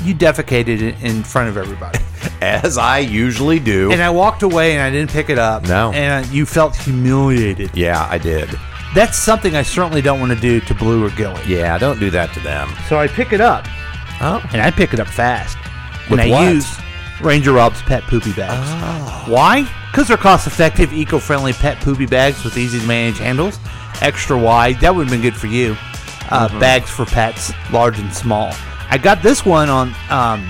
C: you defecated in front of everybody.
B: As I usually do.
C: and I walked away and I didn't pick it up.
B: No.
C: And you felt humiliated.
B: yeah, I did.
C: That's something I certainly don't want to do to Blue or Gilly.
B: Yeah, don't do that to them.
C: So I pick it up,
B: Oh.
C: and I pick it up fast.
B: With
C: and I
B: what?
C: use Ranger Rob's pet poopy bags. Why? Because they're cost-effective, eco-friendly pet poopy bags with easy-to-manage handles, extra wide. That would have been good for you. Uh, Bags for pets, large and small. I got this one on um,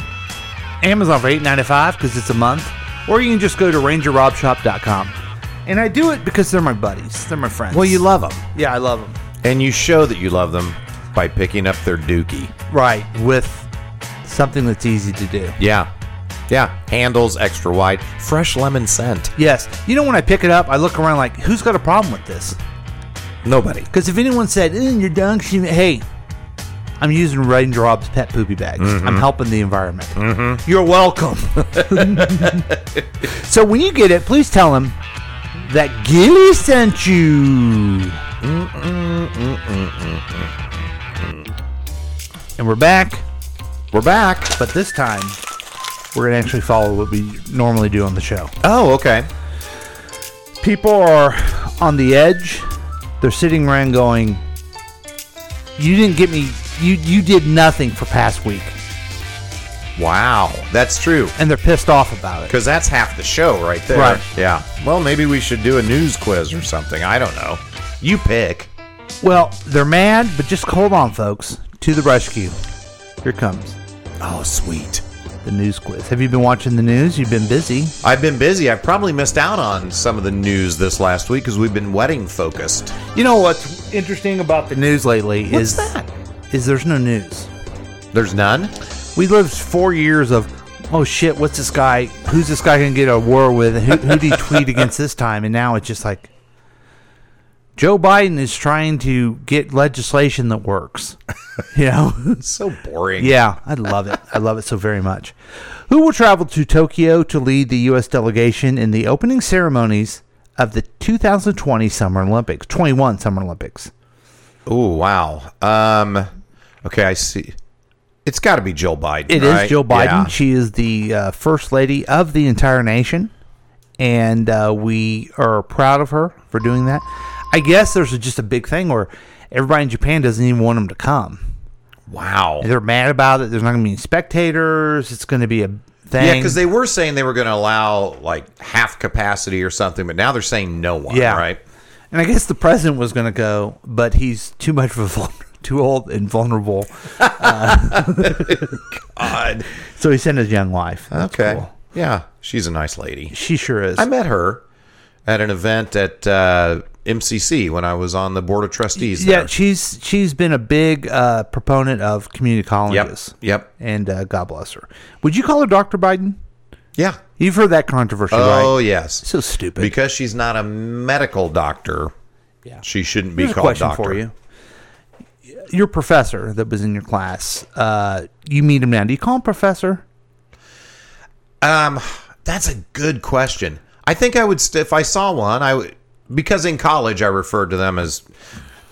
C: Amazon for eight ninety five because it's a month, or you can just go to rangerrobshop.com. And I do it because they're my buddies. They're my friends.
B: Well, you love them.
C: yeah, I love them.
B: And you show that you love them by picking up their dookie.
C: Right, with something that's easy to do.
B: Yeah. Yeah. Handles extra wide. Fresh lemon scent.
C: Yes. You know, when I pick it up, I look around like, who's got a problem with this?
B: Nobody.
C: Because if anyone said, mm, you're done, you- hey, I'm using Ranger Rob's pet poopy bags. I'm helping the environment. Mm-hmm. You're welcome. so when you get it, please tell them that Gilly sent you. And we're back,
B: We're back.
C: but this time we're going to actually follow what we normally do on the show.
B: Oh, okay.
C: people are on the edge. They're sitting around going, "You didn't get me. You you did nothing for past week,"
B: Wow. That's true.
C: and they're pissed off about it.
B: Because that's half the show right there.
C: Right.
B: Yeah. Well, maybe we should do a news quiz or something. I don't know. You pick.
C: Well, they're mad, but just hold on, folks. To the rescue. Here comes
B: Oh, sweet.
C: the news quiz. Have you been watching the news? You've been busy.
B: I've been busy. I've probably missed out on some of the news this last week because we've been wedding focused.
C: You know what's interesting about the news lately
B: What's
C: is
B: that?
C: is there's no news.
B: There's none?
C: We lived four years of oh shit, what's this guy? Who's this guy gonna get a war with? Who who did he tweet against this time? And now it's just like Joe Biden is trying to get legislation that works. You know,
B: so boring.
C: Yeah, I love it. I love it so very much. Who will travel to Tokyo to lead the U.S. delegation in the opening ceremonies of the 2020 Summer Olympics, 21 Summer Olympics?
B: Oh wow. Um, okay, I see. It's got to be Joe Biden.
C: It is
B: right?
C: Jill Biden.
B: Yeah.
C: She is the uh, first lady of the entire nation, and uh, we are proud of her for doing that. I guess there's just a big thing where everybody in Japan doesn't even want them to come.
B: Wow.
C: They're mad about it. There's not going to be any spectators. It's going to be a thing.
B: Yeah, because they were saying they were going to allow like half capacity or something, but now they're saying no one.
C: Yeah.
B: Right.
C: And I guess the president was going to go, but he's too much of a vul- too old and vulnerable. Uh,
B: God.
C: So he sent his young wife. That's
B: okay.
C: cool.
B: Yeah, she's a nice lady.
C: She sure is.
B: I met her at an event at uh, MCC when I was on the board of trustees.
C: Yeah,
B: there.
C: she's she's been a big uh, proponent of community colleges.
B: Yep.
C: And uh, God bless her. Would you call her Dr. Biden?
B: Yeah.
C: You've heard that controversy,
B: Oh
C: right?
B: yes.
C: So stupid.
B: Because she's not a medical doctor.
C: Yeah.
B: She shouldn't be
C: Here's a
B: called doctor.
C: for you. Your professor that was in your class, uh, you meet him now. Do you call him professor?
B: Um, that's a good question. I think I would st- if I saw one. I would because in college I referred to them as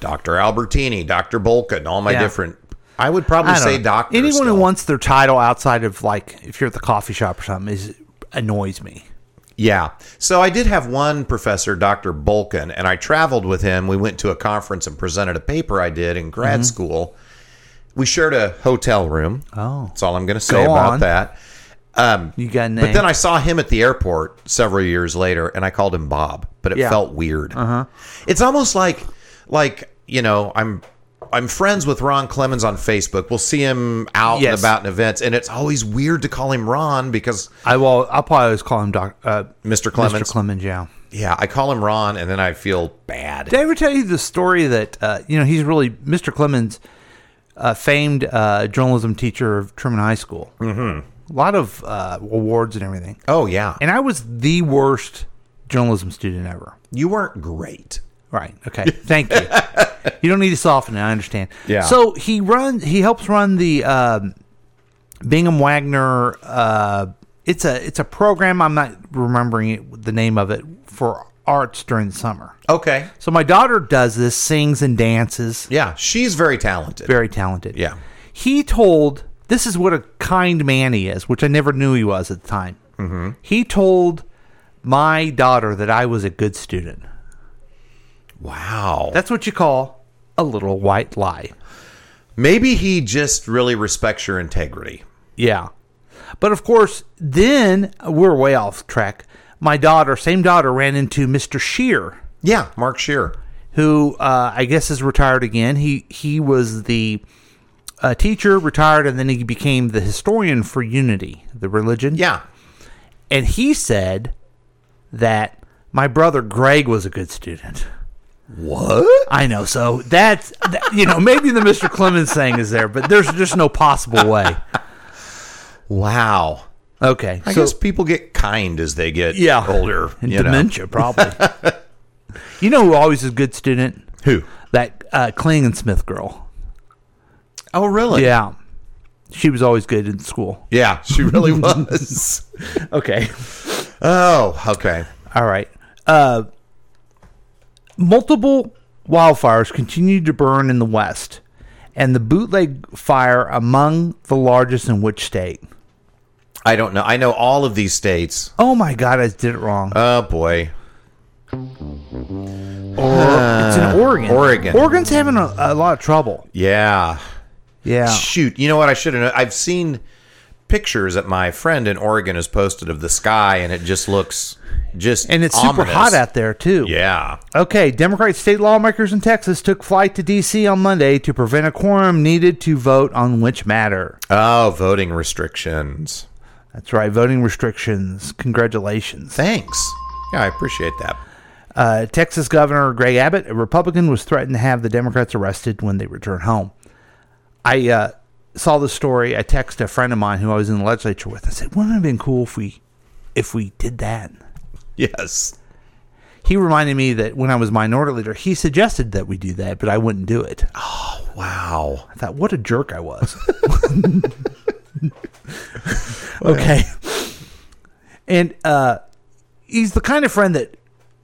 B: Doctor Albertini, Doctor Bolkin, all my
C: Yeah.
B: different. I would probably
C: I
B: say
C: know.
B: doctor.
C: Anyone
B: still.
C: who wants their title outside of like if you're at the coffee shop or something is annoys me.
B: Yeah. So I did have one professor, Dr. Bolkin, and I traveled with him. We went to a conference and presented a paper I did in grad
C: Mhm.
B: school. We shared a hotel room.
C: Oh.
B: That's all I'm going to say
C: Go
B: about
C: on.
B: that. Um,
C: You got a
B: But then I saw him at the airport several years later, and I called him Bob, but it
C: Yeah.
B: felt weird.
C: Uh-huh.
B: It's almost like, like you know, I'm I'm friends with Ron Clemens on Facebook. We'll see him out
C: Yes.
B: and about in events, and it's always weird to call him Ron because
C: I will. I'll probably always call him Doc, uh,
B: Mr. Clemens.
C: Mr. Clemens, yeah.
B: Yeah, I call him Ron, and then I feel bad.
C: Did I ever tell you the story that uh, you know he's really Mr. Clemens, uh, famed uh, journalism teacher of Truman High School.
B: Mhm.
C: A lot of uh, awards and everything.
B: Oh yeah,
C: and I was the worst journalism student ever.
B: You weren't great.
C: Right. Okay. Thank you. you don't need to soften it. I understand.
B: Yeah.
C: So he runs. He helps run the um, Bingham Waggoner. Uh, it's a it's a program. I'm not remembering it, the name of it for arts during the summer.
B: Okay.
C: So my daughter does this, sings and dances.
B: Yeah, she's very talented.
C: Very talented.
B: Yeah.
C: He told this is what a kind man he is, which I never knew he was at the time.
B: Mm-hmm.
C: He told my daughter that I was a good student.
B: Wow.
C: That's what you call a little white lie.
B: Maybe he just really respects your integrity.
C: Yeah. But of course, then we're way off track. My daughter, same daughter, ran into Mr. Shear.
B: Yeah, Mark Shear.
C: Who uh, I guess is retired again. He he was the uh, teacher, retired, and then he became the historian for Unity, the religion.
B: Yeah.
C: And he said that my brother Greg was a good student.
B: What?
C: I know. So that's that, you know maybe the Mr. Clemens thing is there, but there's just no possible way.
B: Wow.
C: Okay.
B: I
C: so-
B: guess people get kind as they get
C: yeah,
B: older.
C: and
B: you know.
C: dementia probably. you know who always is a good student?
B: Who?
C: That uh, Kling Smith girl.
B: Oh, really?
C: Yeah, she was always good in school.
B: Yeah, she really was.
C: okay.
B: Oh, okay.
C: All right. Uh, multiple wildfires continued to burn in the west, and the bootleg fire among the largest in which state?
B: I don't know. I know all of these states.
C: Oh my god, I did it wrong.
B: Oh boy.
C: Or, it's in Oregon.
B: Oregon.
C: Oregon's having a, a lot of trouble.
B: Yeah.
C: Yeah.
B: Shoot. You know what? I should have. I've seen pictures that my friend in Oregon has posted of the sky, and it just looks just
C: And it's super hot out there too.
B: Yeah.
C: Okay, Democrat state lawmakers in Texas took flight to D.C. on Monday to prevent a quorum needed to vote on which matter.
B: Oh, voting restrictions.
C: That's right, voting restrictions. Congratulations.
B: Thanks. Yeah, I appreciate that.
C: Uh, Texas Governor Greg Abbott, a Republican, was threatened to have the Democrats arrested when they return home. I uh, saw the story, I texted a friend of mine who I was in the legislature with. I said, "Wouldn't it have been cool if we, if we did that?"
B: Yes.
C: He reminded me that when I was minority leader, he suggested that we do that, but I wouldn't do it.
B: Oh wow.
C: I thought, what a jerk I was. okay. And uh, he's the kind of friend that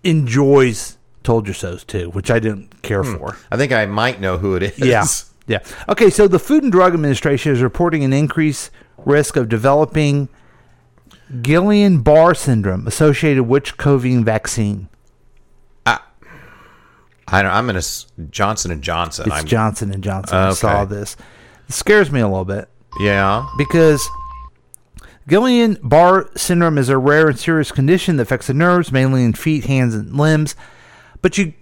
C: enjoys told you so's too, which I didn't care for.
B: I think I might know who it is.
C: Yeah. Yeah. Okay, so the Food and Drug Administration is reporting an increased risk of developing Guillain Barre syndrome associated with COVID vaccine.
B: I don't, I'm going to Johnson and Johnson.
C: It's
B: I'm,
C: Johnson and Johnson. I saw this. It scares me a little bit.
B: Yeah.
C: Because Guillain Barre syndrome is a rare and serious condition that affects the nerves, mainly in feet, hands, and limbs. But you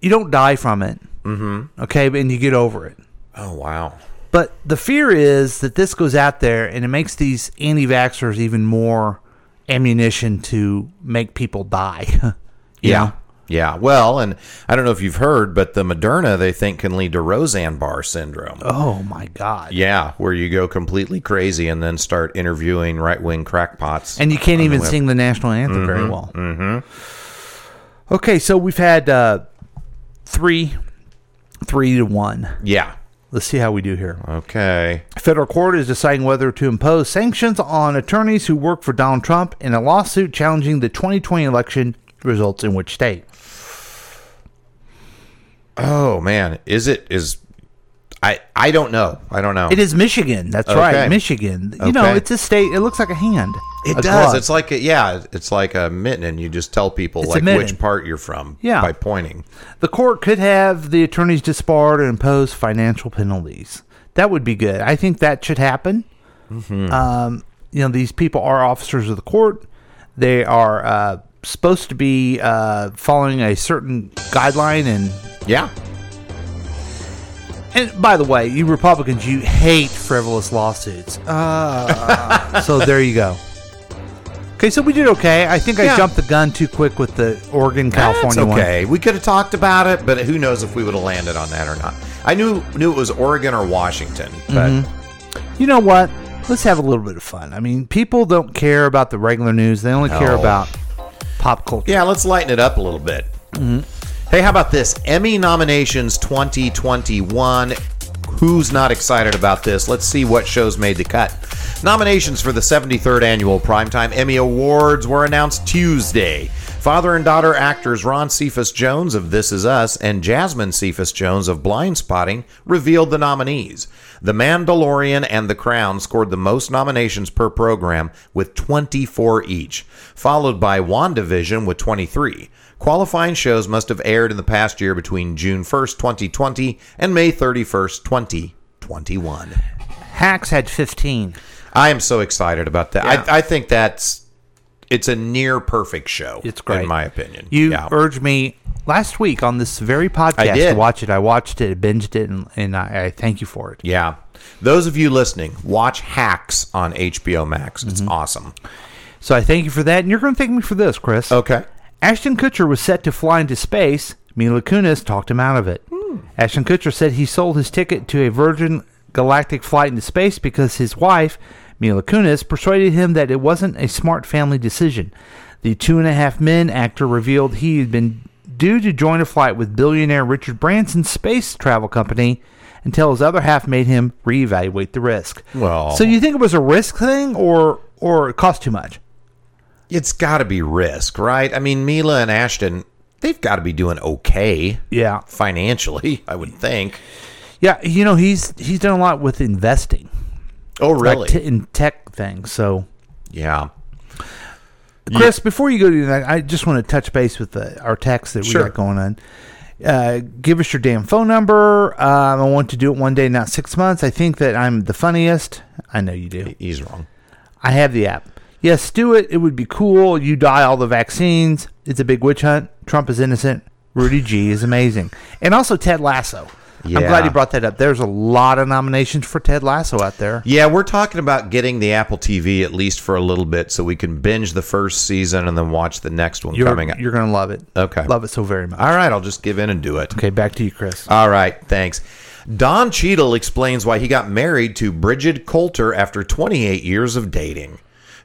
C: you don't die from it.
B: Mm-hmm.
C: Okay, and you get over it.
B: Oh wow.
C: But the fear is that this goes out there and it makes these anti-vaxxers even more ammunition to make people die.
B: Yeah.
C: know?
B: Yeah. Well, and I don't know if you've heard, but the Moderna they think can lead to Roseanne Barr syndrome.
C: Oh my God.
B: Yeah, where you go completely crazy and then start interviewing right wing crackpots.
C: And you can't
B: on the
C: even sing the national anthem very
B: Mhm,
C: well.
B: Mm-hmm.
C: Okay, so we've had uh, three, three to one.
B: Yeah.
C: Let's see how we do here.
B: Okay.
C: Federal court is deciding whether to impose sanctions on attorneys who work for Donald Trump in a lawsuit challenging the 2020 election results in which state?
B: Oh man, is it is I I don't know. I don't know.
C: It is Michigan. That's
B: Okay.
C: right, Michigan. You know, it's a state. It looks like a hand.
B: It
C: a
B: does.
C: glove.
B: It's like a, yeah, it's like a mitten, and you just tell people
C: It's
B: like which part you're from
C: Yeah.
B: by pointing.
C: The court could have the attorneys disbarred and impose financial penalties. That would be good. I think that should happen.
B: Mm-hmm.
C: Um, you know, these people are officers of the court. They are uh, supposed to be uh, following a certain guideline, and
B: yeah.
C: And by the way, you Republicans, you hate frivolous lawsuits. Uh, so there you go. Okay, so we did okay. I think I jumped the gun too quick with the Oregon, California
B: That's
C: one.
B: okay. We could have talked about it, but who knows if we would have landed on that or not. I knew knew it was Oregon or Washington, but
C: Mhm. You know what? Let's have a little bit of fun. I mean, people don't care about the regular news; they only care about pop culture.
B: yeah, let's lighten it up a little bit. Hey, how about this? Emmy nominations 2021. Who's not excited about this? Let's see what shows made the cut. Nominations for the 73rd annual Primetime Emmy Awards were announced Tuesday. Father and daughter actors Ron Cephas Jones of This Is Us and Jasmine Cephas Jones of Blindspotting revealed the nominees. The Mandalorian and The Crown scored the most nominations per program with 24 each, followed by WandaVision with 23. Qualifying shows must have aired in the past year between June 1st, 2020 and May 31st, 2021.
C: Hacks had fifteen.
B: I am so excited about that.
C: Yeah.
B: I, I think that's it's a near perfect show.
C: It's great.
B: in my opinion.
C: You
B: yeah.
C: urged me last week on this very podcast to watch it. I watched it, binged it, and, and I, I thank you for it.
B: yeah. Those of you listening, watch Hacks on HBO Max. It's
C: Mm-hmm.
B: awesome.
C: So I thank you for that, and you're going to thank me for this, Chris.
B: Okay.
C: Ashton Kutcher was set to fly into space. Mila Kunis talked him out of it. Hmm. Ashton Kutcher said he sold his ticket to a Virgin Galactic flight into space because his wife, Mila Kunis, persuaded him that it wasn't a smart family decision. The Two and a Half Men actor revealed he had been due to join a flight with billionaire Richard Branson's space travel company until his other half made him reevaluate the risk.
B: Well-
C: so you think it was a risk thing, or or it cost too much?
B: It's got to be risk, right? I mean, Mila and Ashton, they've got to be doing okay.
C: Yeah.
B: Financially, I would think.
C: Yeah, you know he's he's done a lot with investing.
B: Oh,
C: like
B: really?
C: t- in tech things. So,
B: yeah.
C: Chris, before you go to that, I just want to touch base with the, our text that we
B: Sure.
C: got going on. Uh, give us your damn phone number. Um, I want to do it one day, not six months. I think that I'm the funniest. I know you do.
B: He's wrong.
C: I have the app. Yes, do it. It would be cool. You die all the vaccines. It's a big witch hunt. Trump is innocent. Rudy G is amazing. And also Ted Lasso. Yeah. I'm glad you brought that up. There's a lot of nominations for Ted Lasso out there.
B: Yeah, we're talking about getting the Apple TV at least for a little bit so we can binge the first season and then watch the next one
C: You're,
B: coming up.
C: you're going to love it.
B: Okay.
C: Love it so very much.
B: All right, I'll just give in and do it.
C: Okay, back to you, Chris.
B: All right, thanks. Don Cheadle explains why he got married to Bridget Coulter after 28 years of dating.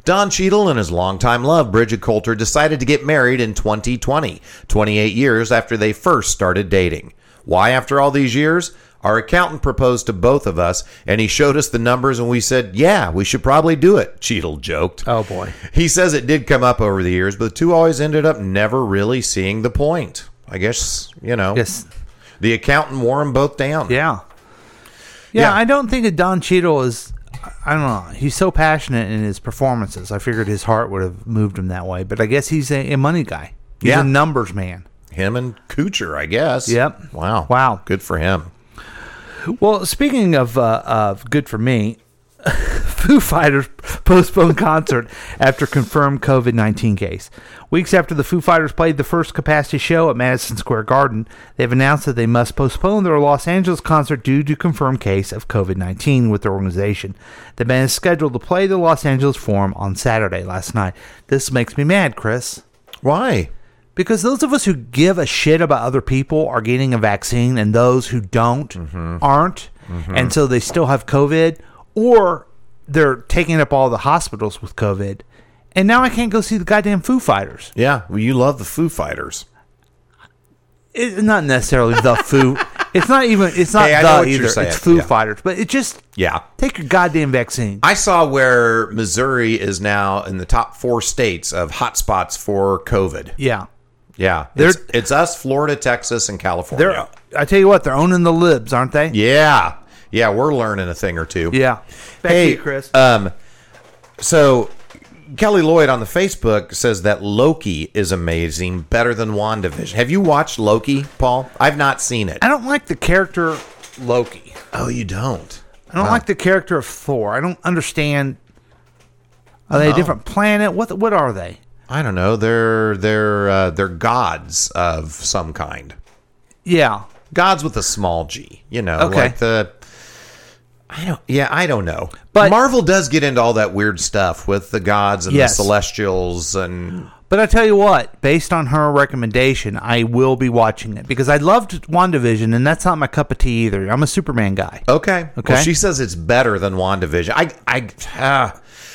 B: Don Cheadle and his longtime love, Bridget Coulter, decided to get married in 2020, 28 years after they first started dating. Why, after all these years? Our accountant proposed to both of us, and he showed us the numbers, and we said, Yeah, we should probably do it, Cheadle joked.
C: Oh, boy.
B: He says it did come up over the years, but the two always ended up never really seeing the point. I guess, you know,
C: Yes.
B: the accountant wore them both down.
C: Yeah. Yeah, I don't think that Don Cheadle is. I don't know. He's so passionate in his performances. I figured his heart would have moved him that way. But I guess he's a, a money guy. He's
B: Yeah.
C: a numbers man.
B: Him and Kutcher, I guess.
C: Yep.
B: Wow.
C: Wow.
B: Good for him.
C: Well, speaking of uh, of good for me, Foo Fighters postponed concert after confirmed COVID nineteen case. Weeks after the Foo Fighters played the first capacity show at Madison Square Garden, they've announced that they must postpone their Los Angeles concert due to confirmed case of COVID nineteen with their organization. The band is scheduled to play the Los Angeles Forum on Saturday. Last night, this makes me mad, Chris.
B: Why?
C: Because those of us who give a shit about other people are getting a vaccine, and those who don't mm-hmm. aren't, mm-hmm. and so they still have COVID, or they're taking up all the hospitals with COVID. And now I can't go see the goddamn Foo Fighters.
B: Yeah. Well, you love the Foo Fighters.
C: It's not necessarily the Foo. It's not even. It's not
B: Hey,
C: the either. It's Foo
B: Yeah.
C: Fighters, but it just
B: Yeah.
C: take your goddamn vaccine.
B: I saw where Missouri is now in the top four states of hotspots for COVID.
C: Yeah,
B: Yeah. It's, it's us, Florida, Texas, and California.
C: I tell you what, they're owning the libs, aren't they?
B: Yeah. Yeah, we're learning a thing or two.
C: Yeah. Back
B: hey,
C: you, Chris.
B: Um, so Kelly Lloyd on the Facebook says that Loki is amazing, better than WandaVision. Have you watched Loki, Paul? I've not seen it.
C: I don't like the character Loki.
B: Oh, you don't?
C: I don't
B: Wow.
C: like the character of Thor. I don't understand. Are they a
B: Oh.
C: different planet? What what are they?
B: I don't know. They're they're uh, they're gods of some kind.
C: Yeah.
B: Gods with a small g. You know,
C: Okay.
B: like the. I don't. Yeah, I don't know.
C: But-
B: Marvel does get into all that weird stuff with the gods and
C: Yes.
B: the celestials and.
C: But I tell you what, based on her recommendation, I will be watching it because I loved WandaVision, and that's not my cup of tea either. I'm a Superman guy.
B: Okay.
C: Okay.
B: Well, she says it's better than WandaVision. I I uh,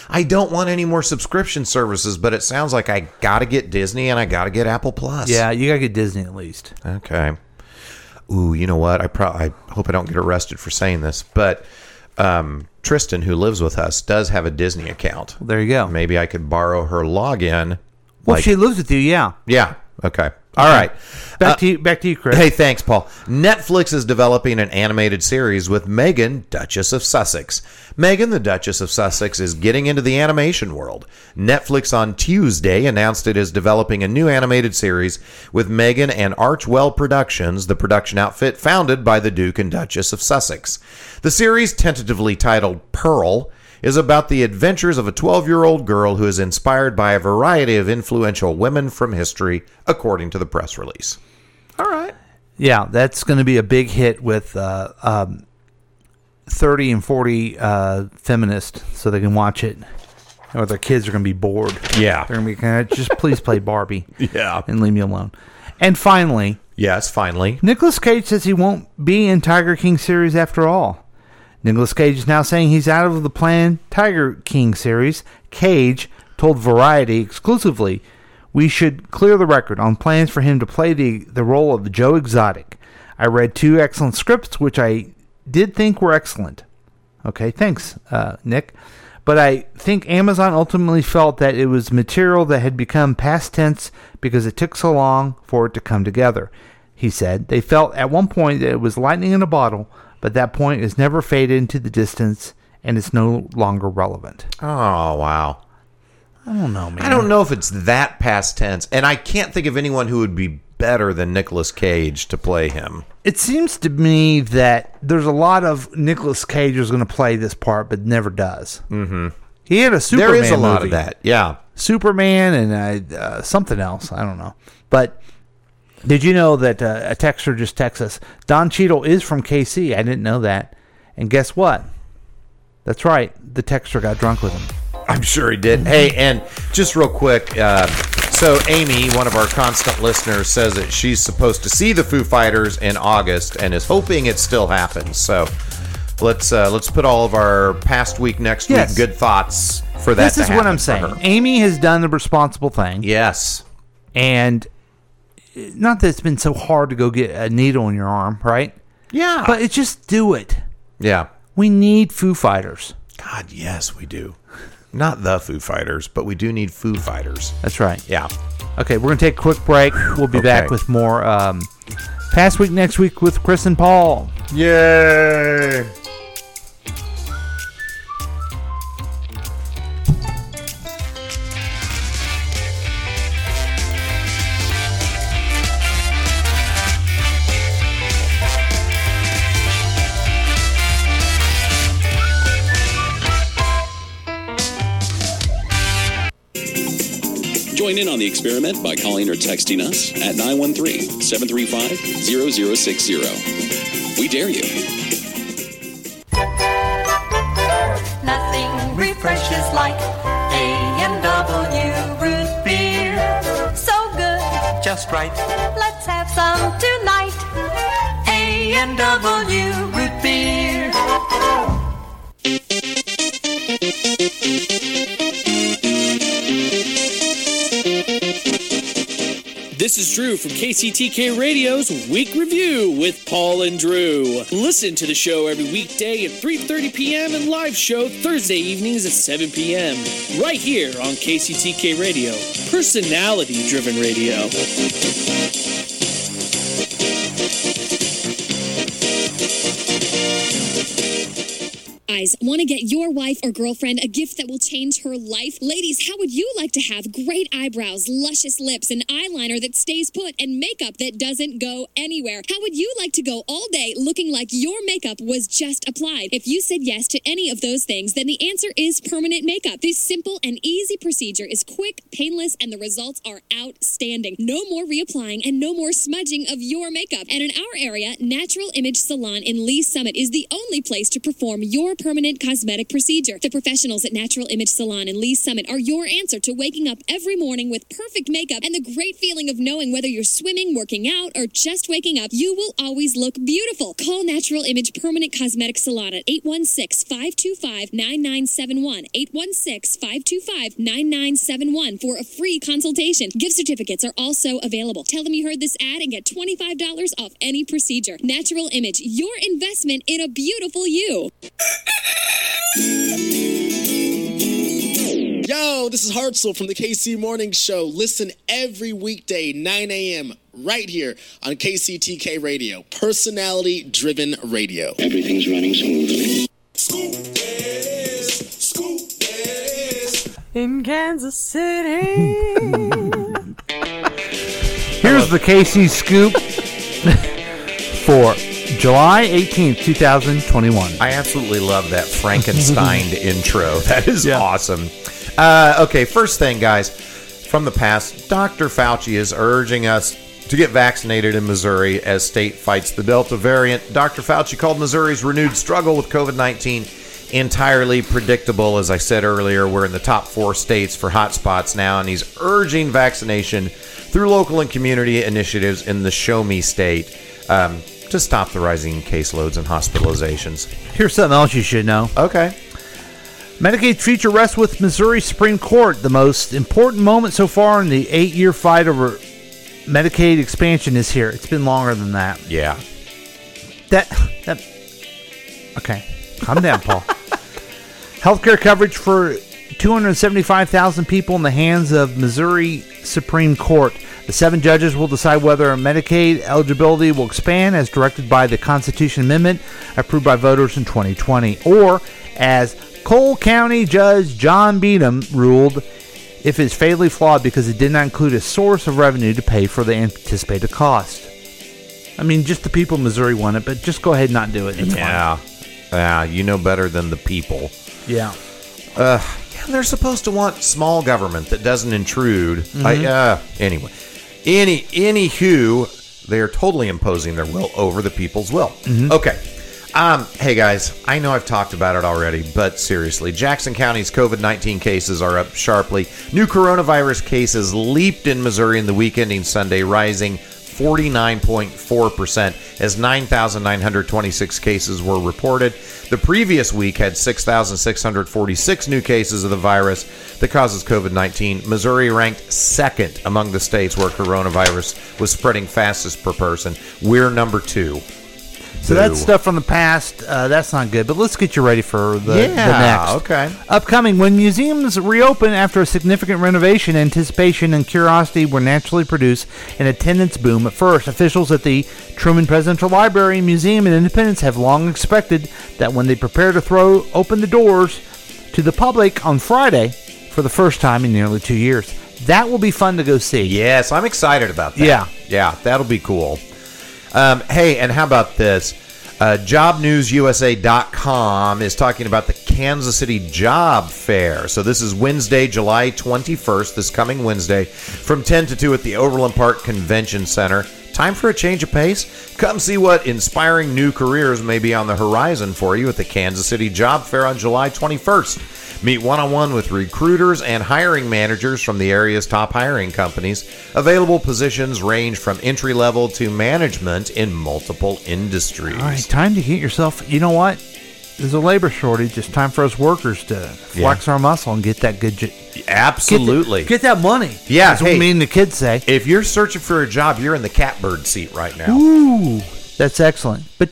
B: I don't want any more subscription services, but it sounds like I got to get Disney and I got to get Apple Plus.
C: Yeah, you gotta get Disney at least.
B: Okay. Ooh, you know what? I pro- I hope I don't get arrested for saying this, but um, Tristan, who lives with us, does have a Disney account.
C: There you go.
B: Maybe I could borrow her login.
C: Well,
B: like-
C: she lives with you, yeah.
B: yeah. Okay. All right.
C: Back
B: Uh,
C: to you. Back to you, Chris.
B: Hey, thanks, Paul. Netflix is developing an animated series with Meghan, Duchess of Sussex. Meghan, the Duchess of Sussex, is getting into the animation world. Netflix on Tuesday announced it is developing a new animated series with Meghan and Archewell Productions, the production outfit founded by the Duke and Duchess of Sussex. The series, tentatively titled Pearl, is about the adventures of a 12 year old girl who is inspired by a variety of influential women from history, according to the press release. All right.
C: Yeah, that's going to be a big hit with uh, um, 30 and 40 uh, feminists so they can watch it. Or their kids are going to be bored.
B: Yeah.
C: They're going to be kind of just please play Barbie.
B: Yeah.
C: And leave me alone. And finally,
B: Yes, finally.
C: Nicolas Cage says he won't be in Tiger King series after all. Nicolas Cage is now saying he's out of the planned Tiger King series. Cage told Variety exclusively, "We should clear the record on plans for him to play the the role of Joe Exotic. I read two excellent scripts, which I did think were excellent. Okay, thanks, uh, Nick. But I think Amazon ultimately felt that it was material that had become past tense because it took so long for it to come together. He said they felt at one point that it was lightning in a bottle, but that point is never faded into the distance and it's no longer relevant.
B: Oh, wow.
C: I don't know, man.
B: I don't know if it's that past tense, and I can't think of anyone who would be better than Nicolas Cage to play him.
C: It seems to me that there's a lot of Nicolas Cage is going to play this part, but never does.
B: Mm-hmm.
C: He had a Superman
B: There is a lot
C: movie.
B: of that. Yeah.
C: Superman and uh, uh, something else. I don't know. But did you know that uh, a texter just texts us? Don Cheadle is from KC. I didn't know that. And guess what? That's right. The texter got drunk with him.
B: I'm sure he did. Hey, and just real quick, uh, So Amy, one of our constant listeners, says that she's supposed to see the Foo Fighters in August and is hoping it still happens. So let's uh, let's put all of our past week, next
C: Yes.
B: week good thoughts for that.
C: this is what I'm saying.
B: her.
C: Amy has done the responsible thing.
B: Yes.
C: And not that it's been so hard to go get a needle in your arm, right?
B: Yeah.
C: But it's just do it.
B: Yeah.
C: We need Foo Fighters.
B: God, yes, we do. Not the Foo Fighters, but we do need Foo Fighters.
C: That's right.
B: Yeah.
C: Okay, we're going to take a quick break. We'll be back with more um, past week next week with Chris and Paul.
B: Yay!
F: Join in on the experiment by calling or texting us at 913 735 0060. We dare you.
J: Nothing refreshes like A&W root beer. So good,
L: Just right.
J: let's have some tonight. A&W root beer.
M: This is Drew from KCTK Radio's Week Review with Paul and Drew. Listen to the show every weekday at 3:30 p.m. and live show Thursday evenings at 7 p.m. right here on KCTK Radio, personality-driven radio.
N: Guys, want to get your wife or girlfriend a gift that will change her life? Ladies, how would you like to have great eyebrows, luscious lips, an eyeliner that stays put, and makeup that doesn't go anywhere? How would you like to go all day looking like your makeup was just applied? If you said yes to any of those things, then the answer is permanent makeup. This simple and easy procedure is quick, painless, and the results are outstanding. No more reapplying and no more smudging of your makeup. And in our area, Natural Image Salon in Lee Summit is the only place to perform your permanent cosmetic procedure. The professionals at Natural Image Salon in Lee Summit are your answer to waking up every morning with perfect makeup and the great feeling of knowing whether you're swimming, working out, or just waking up, you will always look beautiful. Call Natural Image Permanent Cosmetic Salon at 816 525 9971. 816 525 9971 for a free consultation. Gift certificates are also available. Tell them you heard this ad and get $25 off any procedure. Natural Image, your investment in a beautiful you.
O: Yo, this is Hartzell from the KC Morning Show. Listen every weekday, 9 a.m., right here on KCTK Radio, personality driven radio.
P: Everything's running smoothly.
J: Scoop is in Kansas City.
C: Here's the KC scoop for July 18th, 2021.
B: I absolutely love that Frankenstein intro. That is awesome. Uh, okay, first thing, guys, from the past, Dr. Fauci is urging us to get vaccinated in Missouri as state fights the Delta variant. Dr. Fauci called Missouri's renewed struggle with COVID 19 entirely predictable. As I said earlier, we're in the top four states for hotspots now, and he's urging vaccination through local and community initiatives in the Show Me state um, to stop the rising caseloads and hospitalizations.
C: Here's something else you should know.
B: Okay.
C: Medicaid future rests with Missouri Supreme Court. The most important moment so far in the eight year fight over Medicaid expansion is here. It's been longer than that.
B: Yeah.
C: That, that, okay. Calm down, Paul. Healthcare coverage for 275,000 people in the hands of Missouri Supreme Court. The seven judges will decide whether Medicaid eligibility will expand as directed by the Constitution Amendment approved by voters in 2020, or as Cole County Judge Jon Beetem ruled if it's fatally flawed because it did not include a source of revenue to pay for the anticipated cost. I mean, just the people of Missouri want it, but just go ahead and not do it. It's.
B: Yeah. Yeah, you know better than the people.
C: Yeah.
B: Uh, yeah, they're supposed to want small government that doesn't intrude. I,
C: Mhm.
B: uh, anyway, any any anywho, they are totally imposing their will over the people's will.
C: Mhm.
B: Okay. Um, hey guys, I know I've talked about it already, but seriously, Jackson County's COVID 19 cases are up sharply. New coronavirus cases leaped in Missouri in the week ending Sunday, rising 49.4% as 9,926 cases were reported. The previous week had 6,646 new cases of the virus that causes COVID 19. Missouri ranked second among the states where coronavirus was spreading fastest per person. We're number two.
C: So that's stuff from the past. Uh, that's not good. But let's get you ready for the, the next.
B: okay.
C: Upcoming when museums reopen after a significant renovation, anticipation and curiosity will naturally produce an attendance boom. At first, officials at the Truman Presidential Library Museum and Independence have long expected that when they prepare to throw open the doors to the public on Friday for the first time in nearly two years, that will be fun to go see.
B: Yes, I'm excited about that.
C: Yeah.
B: Yeah, that'll be cool. Um, hey, and how about this? Uh, JobNewsUSA.com is talking about the Kansas City Job Fair. So this is Wednesday, July 21st, this coming Wednesday, from 10 to 2 at the Overland Park Convention Center. Time for a change of pace? Come see what inspiring new careers may be on the horizon for you at the Kansas City Job Fair on July 21st. Meet one on one with recruiters and hiring managers from the area's top hiring companies. Available positions range from entry level to management in multiple industries.
C: All right, time to get yourself. You know what? There's a labor shortage. It's time for us workers to flex our muscle and get that good. J-
B: Absolutely.
C: Get, that money.
B: Yeah,
C: That's what
B: hey,
C: me and the kids say.
B: If you're searching for a job, you're in the catbird seat right now.
C: Ooh, that's excellent. But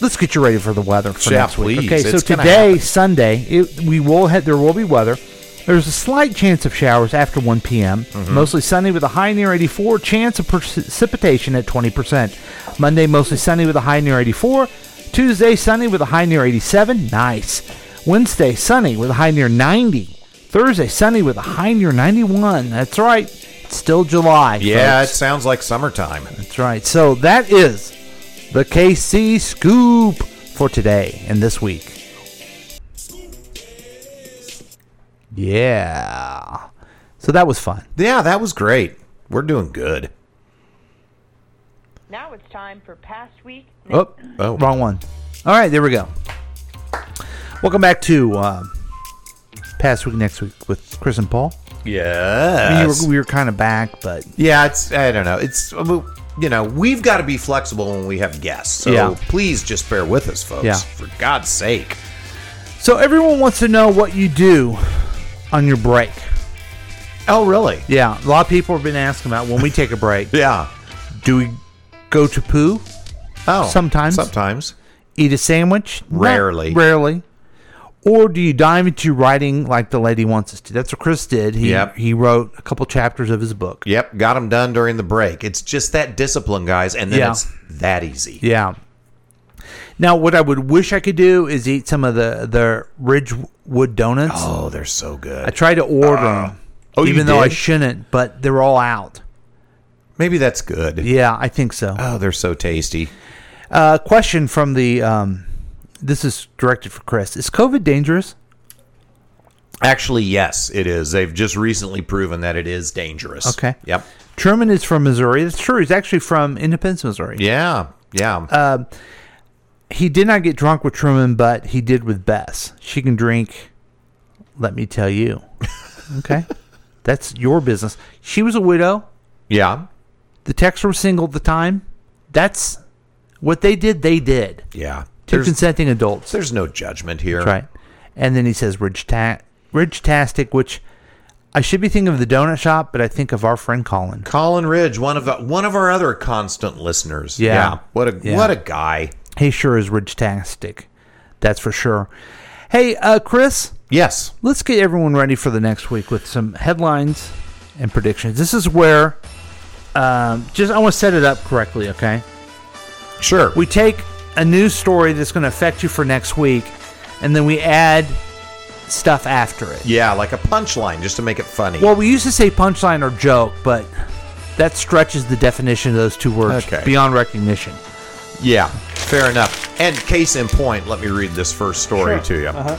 C: let's get you ready for the weather for
B: Yeah,
C: next week.
B: please.
C: Okay, so
B: It's gonna
C: today. Sunday, it, we will have there will be weather. There's a slight chance of showers after 1 p.m.
B: Mm-hmm.
C: Mostly sunny with a high near 84. Chance of precipitation at 20%. Monday, mostly sunny with a high near 84. Tuesday, sunny with a high near 87. Nice. Wednesday, sunny with a high near 90. Thursday, sunny with a high near 91. That's right. It's still July.
B: Yeah,
C: folks.
B: it sounds like summertime.
C: That's right. So that is the KC scoop for today and this week. Yeah. So that was fun.
B: Yeah, that was great. We're doing good.
A: Now it's time for past week.
C: Oh,
B: Oh.
C: wrong one. All right, there we go. Welcome back to uh, past week next week with Chris and Paul.
B: Yes.
C: We were, we were kind of back, but
B: Yeah, it's I don't know. It's you know we've got to be flexible when we have guests. So
C: Yeah.
B: please just bear with us, folks.
C: Yeah.
B: For God's sake.
C: so everyone wants to know what you do on your break.
B: Oh, really?
C: Yeah, a lot of people have been asking about when we take a break.
B: Yeah.
C: Do we go to poo?
B: Oh,
C: sometimes.
B: Sometimes.
C: Eat a sandwich? Not
B: Rarely.
C: Or do you dive into writing like the lady wants us to? That's what Chris did. He
B: Yep.
C: he wrote a couple chapters of his book.
B: Yep, got them done during the break. It's just that discipline, guys, and then
C: Yeah.
B: it's that easy.
C: Yeah. Now, what I would wish I could do is eat some of the the Ridgewood donuts.
B: Oh, they're so good.
C: I tried to order them,
B: Oh,
C: even though I shouldn't, but they're all out.
B: Maybe that's good.
C: Yeah, I think so.
B: Oh, they're so tasty.
C: Uh, question from the um, this is directed for Chris. Is COVID dangerous?
B: Actually, yes, it is. They've just recently proven that it is dangerous.
C: Okay.
B: Yep.
C: Truman is from Missouri. That's true. He's actually from Independence, Missouri.
B: Yeah. Yeah.
C: Um, he did not get drunk with Truman, but he did with Bess. She can drink. Let me tell you. Okay, that's your business. She was a widow.
B: yeah.
C: The Texer was single at the time. That's what they did. They did.
B: Yeah. There's,
C: consenting adults.
B: there's no judgment here.
C: That's right. And then he says Ridge ta- Tastic, which I should be thinking of the donut shop, but I think of our friend Colin.
B: Colin Ridge, one of one of our other constant listeners.
C: Yeah.
B: What a
C: Yeah.
B: what a guy.
C: He sure is Ridge Tastic. That's for sure. Hey, uh, Chris.
B: Yes.
C: Let's get everyone ready for the next week with some headlines and predictions. This is where, um, just I want to set it up correctly, okay?
B: Sure.
C: We take a news story that's going to affect you for next week, and then we add stuff after it.
B: Yeah, like a punchline just to make it funny.
C: Well, we used to say punchline or joke, but that stretches the definition of those two words
B: Okay.
C: beyond recognition.
B: Yeah, fair enough. And case in point, let me read this first story to you. Uh-huh.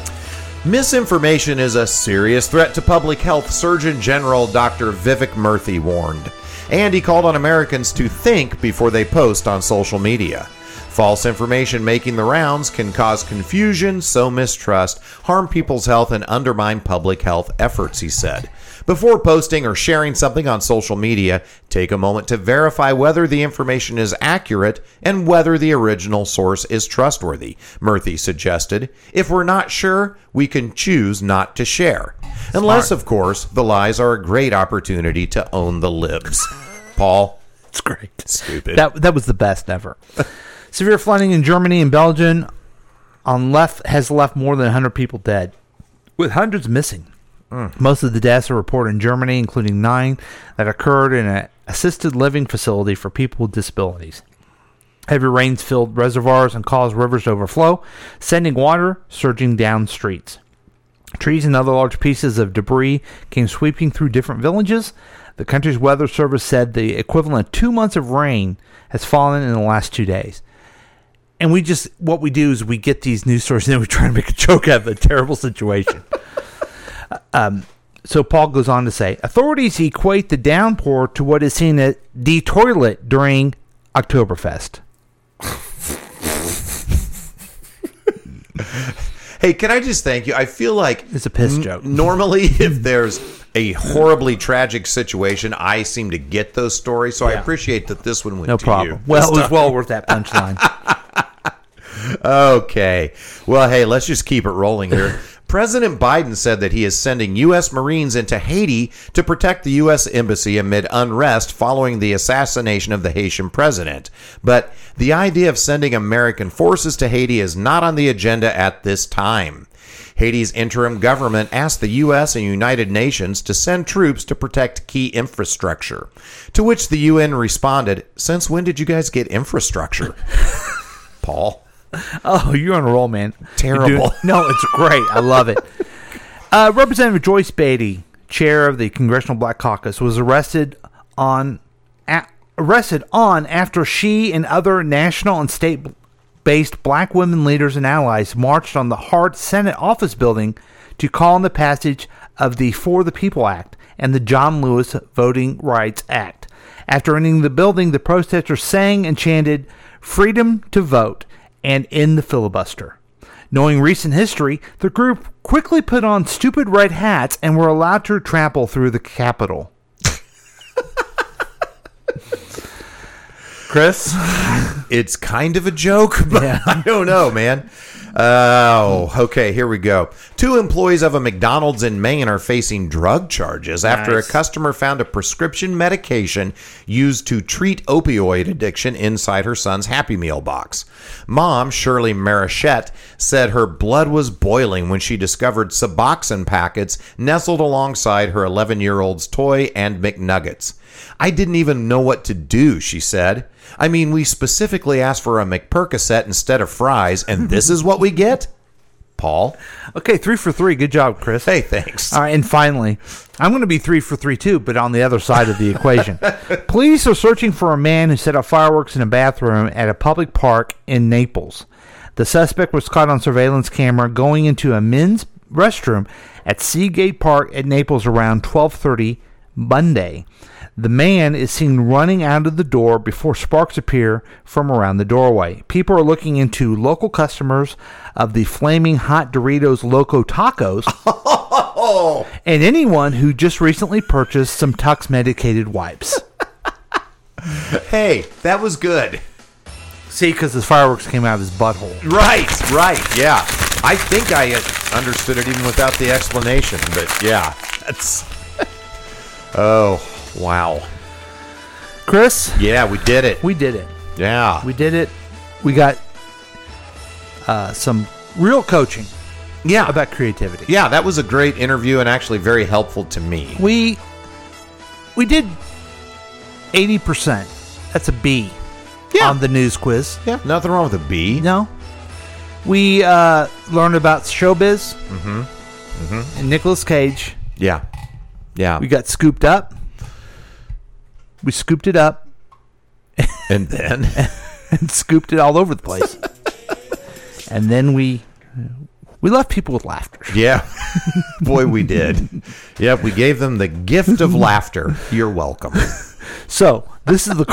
B: Misinformation is a serious threat to public health, Surgeon General Dr. Vivek Murthy warned. And he called on Americans to think before they post on social media. False information making the rounds can cause confusion, sow mistrust, harm people's health, and undermine public health efforts, he said. Before posting or sharing something on social media, take a moment to verify whether the information is accurate and whether the original source is trustworthy, Murthy suggested. If we're not sure, we can choose not to share. Unless, of course, the lies are a great opportunity to own the libs. Paul?
C: It's great.
B: Stupid.
C: That that was the best ever. Severe flooding in Germany and Belgium on left has left more than 100 people dead, with hundreds missing. Mm. Most of the deaths are reported in Germany, including nine that occurred in an assisted living facility for people with disabilities. Heavy rains filled reservoirs and caused rivers to overflow, sending water surging down streets. Trees and other large pieces of debris came sweeping through different villages. The country's weather service said the equivalent of two months of rain has fallen in the last two days. And we just, what we do is we get these news stories and then we try to make a joke out of a terrible situation. um, so Paul goes on to say authorities equate the downpour to what is seen at the toilet during Oktoberfest.
B: Hey, can I just thank you? I feel like
C: it's a piss
B: n-
C: joke.
B: Normally, if there's a horribly tragic situation, I seem to get those stories. So I appreciate that this one went
C: No problem.
B: you.
C: Well, it was well worth that punchline.
B: okay. Well, hey, let's just keep it rolling here. President Biden said that he is sending U.S. Marines into Haiti to protect the U.S. Embassy amid unrest following the assassination of the Haitian president. But the idea of sending American forces to Haiti is not on the agenda at this time. Haiti's interim government asked the U.S. and United Nations to send troops to protect key infrastructure. To which the UN responded, Since when did you guys get infrastructure? Paul.
C: Oh, you're on a roll, man.
B: Terrible.
C: no, it's great. I love it. Uh, Representative Joyce Beatty, chair of the Congressional Black Caucus, was arrested on a, arrested on after she and other national and state-based black women leaders and allies marched on the Hart Senate office building to call on the passage of the For the People Act and the John Lewis Voting Rights Act. After entering the building, the protesters sang and chanted "Freedom to Vote" and "End the Filibuster." Knowing recent history, the group quickly put on stupid red hats and were allowed to trample through the Capitol. Chris?
B: It's kind of a joke, but I don't know, man. Oh, okay, here we go. Two employees of a McDonald's in Maine are facing drug charges after
C: Nice.
B: a customer found a prescription medication used to treat opioid addiction inside her son's Happy Meal box. Mom, Shirley Marichette, said her blood was boiling when she discovered Suboxone packets nestled alongside her 11 year old's toy and McNuggets. I didn't even know what to do, she said. I mean, we specifically asked for a McPercocet instead of fries, and this is what we get? Paul?
C: Okay, three for three. Good job, Chris.
B: Hey, thanks.
C: All right, and finally, I'm going to be three for three too, but on the other side of the equation. Police are searching for a man who set off fireworks in a bathroom at a public park in Naples. The suspect was caught on surveillance camera going into a men's restroom at Seagate Park at Naples around 12:30 Monday. The man is seen running out of the door before sparks appear from around the doorway. People are looking into local customers of the flaming hot Doritos Loco Tacos and anyone who just recently purchased some Tucks medicated wipes.
B: Hey, that was good.
C: See, because the fireworks came out of his butthole.
B: Right, right, yeah. I think I understood it even without the explanation, but yeah, that's. Oh, wow.
C: Chris?
B: Yeah, we did it.
C: We did it.
B: Yeah.
C: We did it. We got uh, some real coaching.
B: Yeah.
C: About creativity.
B: Yeah, that was a great interview and actually very helpful to me.
C: We we did eighty percent. That's a B. Yeah. On the news quiz.
B: Yeah, nothing wrong with a B.
C: No. We uh, learned about showbiz
B: Mm-hmm. Mm-hmm.
C: and Nicolas Cage.
B: Yeah. Yeah.
C: We got scooped up. We scooped it up.
B: And then
C: and scooped it all over the place. and then we we left people with laughter.
B: Yeah. Boy, we did. Yep, we gave them the gift of laughter. You're welcome.
C: So this is the.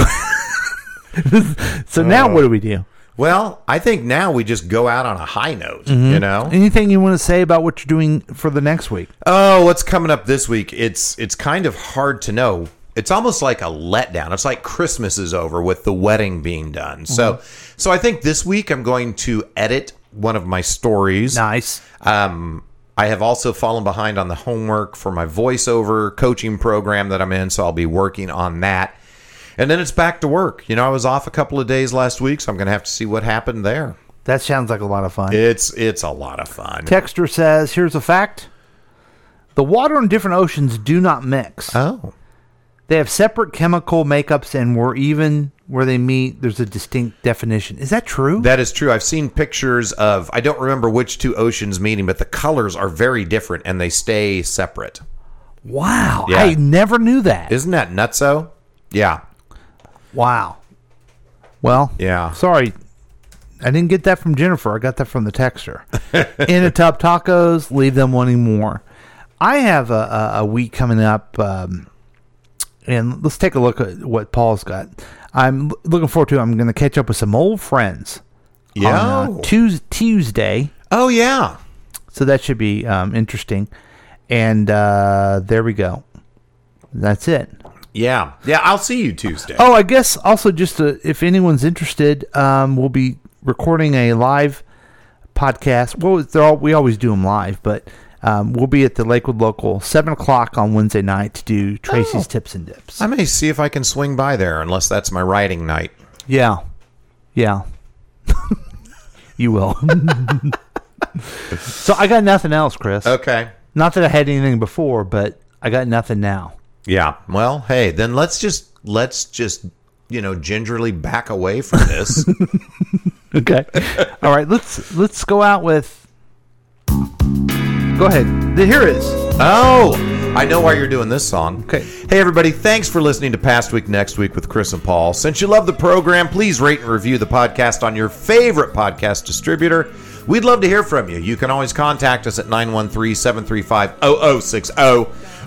C: so now
B: Oh.
C: what do we do?
B: Well, I think now we just go out on a high note,
C: Mhm.
B: you know?
C: Anything you want to say about what you're doing for the next week?
B: Oh, what's coming up this week? It's it's kind of hard to know. It's almost like a letdown. It's like Christmas is over with the wedding being done. So so I think this week I'm going to edit one of my stories.
C: Nice.
B: Um I have also fallen behind on the homework for my voiceover coaching program that I'm in, so I'll be working on that. And then it's back to work. You know, I was off a couple of days last week, so I'm going to have to see what happened there.
C: That sounds like a lot of fun.
B: It's it's a lot of fun.
C: Texter says, "Here's a fact: the water in different oceans do not mix.
B: Oh,
C: they have separate chemical makeups, and where even where they meet, there's a distinct definition. Is that true?
B: That is true. I've seen pictures of I don't remember which two oceans meeting, but the colors are very different and they stay separate.
C: Wow,
B: Yeah.
C: I never knew that.
B: Isn't that nutso? Yeah.
C: Wow. Well,
B: Yeah.
C: Sorry, I didn't get that from Jennifer. I got that from the texter. In a top tacos, leave them wanting more. I have a, a, a week coming up, um, and let's take a look at what Paul's got. I'm looking forward to. I'm going to catch up with some old friends.
B: Yeah.
C: on, uh, Tues- Tuesday.
B: Oh yeah.
C: So that should be um, interesting. And uh, there we go. That's it.
B: Yeah. Yeah, I'll see you Tuesday.
C: Oh, I guess also just to, if anyone's interested, um, we'll be recording a live podcast. Well, they're all, we always do them live, but um, we'll be at the Lakewood Local seven o'clock on Wednesday night to do Tracy's
B: Oh.
C: Tips and Dips.
B: I may see if I can swing by there unless that's my writing night.
C: Yeah, yeah, you will. so I got nothing else, Chris.
B: Okay.
C: Not that I had anything before, but I got nothing now.
B: Yeah. Well, hey, then let's just let's just you know gingerly back away from this.
C: Okay. All right. Let's let's go out with. Go ahead. The- Here it is.
B: Oh, I know why you're doing this song.
C: Okay.
B: Hey, everybody, thanks for listening to Past Week Next Week with Chris and Paul. Since you love the program, please rate and review the podcast on your favorite podcast distributor. We'd love to hear from you. You can always contact us at 913 735 0060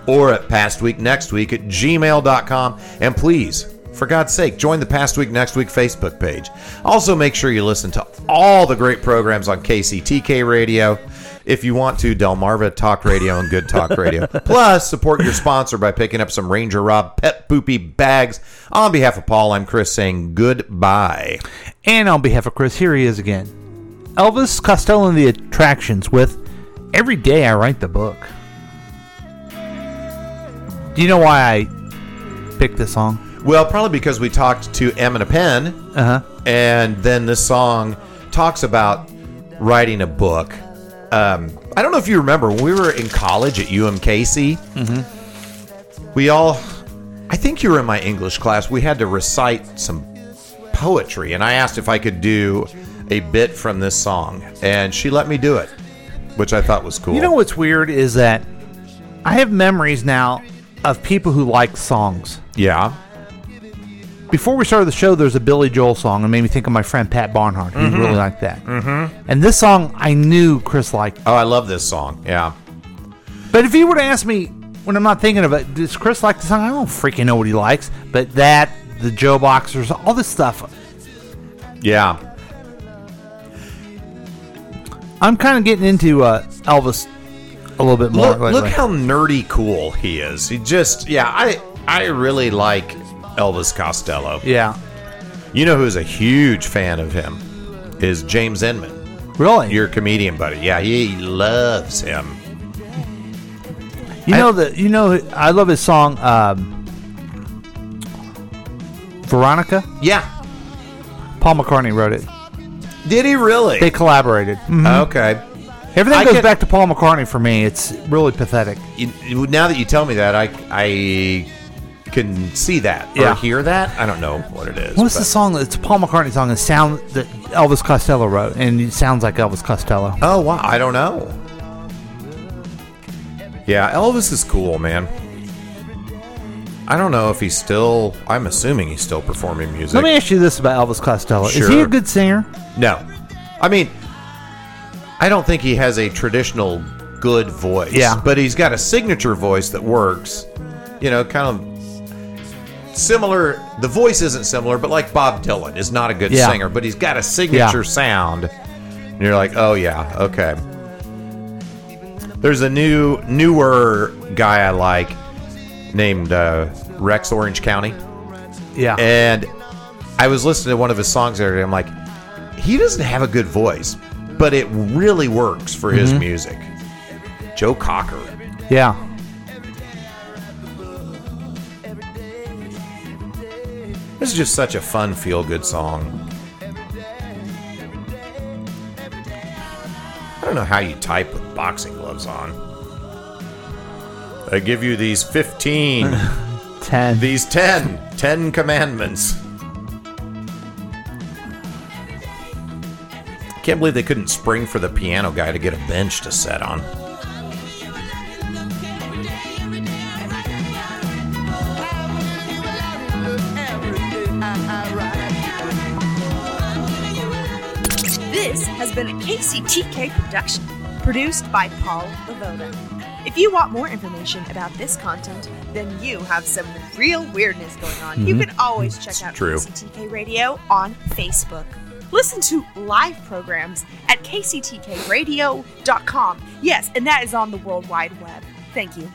B: or at pastweeknextweek at gmail.com. And please, for God's sake, join the Past Week Next Week Facebook page. Also, make sure you listen to all the great programs on KCTK Radio. If you want to, Delmarva Talk Radio and Good Talk Radio. Plus, support your sponsor by picking up some Ranger Rob Pet Poopy bags. On behalf of Paul, I'm Chris saying goodbye.
C: And on behalf of Chris, here he is again. Elvis Costello and the Attractions with Every Day I Write the Book. Do you know why I picked this song?
B: Well, probably because we talked to M and a pen,
C: uh-huh.
B: and then this song talks about writing a book. Um, I don't know if you remember when we were in college at UMKC.
C: Mm-hmm.
B: We all, I think you were in my English class. We had to recite some poetry, and I asked if I could do a bit from this song, and she let me do it, which I thought was cool.
C: You know what's weird is that I have memories now of people who like songs.
B: Yeah.
C: Before we started the show, there's a Billy Joel song, and made me think of my friend Pat Barnhart, who
B: Mhm.
C: really liked that.
B: Mhm.
C: And this song, I knew Chris liked.
B: Oh, I love this song. Yeah.
C: But if you were to ask me when I'm not thinking of it, does Chris like the song? I don't freaking know what he likes. But that, the Joe Boxers, all this stuff,
B: Yeah.
C: I'm kind of getting into uh, Elvis a little bit more.
B: Look, look how nerdy cool he is. He just, yeah, I I really like Elvis Costello.
C: Yeah.
B: You know who's a huge fan of him is James Inman.
C: Really?
B: Your comedian buddy. Yeah, he loves him.
C: You know that you know I love his song um, Veronica.
B: Yeah,
C: Paul McCartney wrote it.
B: Did he really?
C: They collaborated. Mhm.
B: Okay.
C: Everything
B: I
C: goes
B: can-
C: back to Paul McCartney for me. It's really pathetic.
B: You- now that you tell me that, I I can see that
C: Yeah.
B: or hear that. I don't know what it is.
C: What's
B: but-
C: the song? It's a Paul McCartney song. It sound that Elvis Costello wrote, and it sounds like Elvis Costello.
B: Oh wow, I don't know. Yeah, Elvis is cool, man. I don't know if he's still. I'm assuming he's still performing music.
C: Let me ask you this about Elvis Costello: Is he a good singer?
B: No, I mean, I don't think he has a traditional good voice.
C: Yeah.
B: but he's got a signature voice that works. You know, kind of. Similar. The voice isn't similar, but like Bob Dylan is not a good
C: Yeah.
B: singer, but he's got a signature
C: Yeah.
B: sound. And you're like, oh yeah, okay. There's a new, newer guy I like named uh, Rex Orange County.
C: Yeah.
B: And I was listening to one of his songs the other day. I'm like, he doesn't have a good voice, but it really works for his
C: Mhm.
B: music. Joe Cocker.
C: Yeah.
B: This is just such a fun, feel good song. I don't know how you type with boxing gloves on. I give you these 15.
C: 10.
B: These 10. 10 commandments. Can't believe they couldn't spring for the piano guy to get a bench to set on.
L: Has been a KCTK production, produced by Paul Lavoda. If you want more information about this content, then you have some real weirdness going on. You
J: Mhm.
L: can always check out
B: true.
L: KCTK Radio on Facebook. Listen to live programs at kctkradio.com. Yes, and that is on the World Wide Web. Thank you.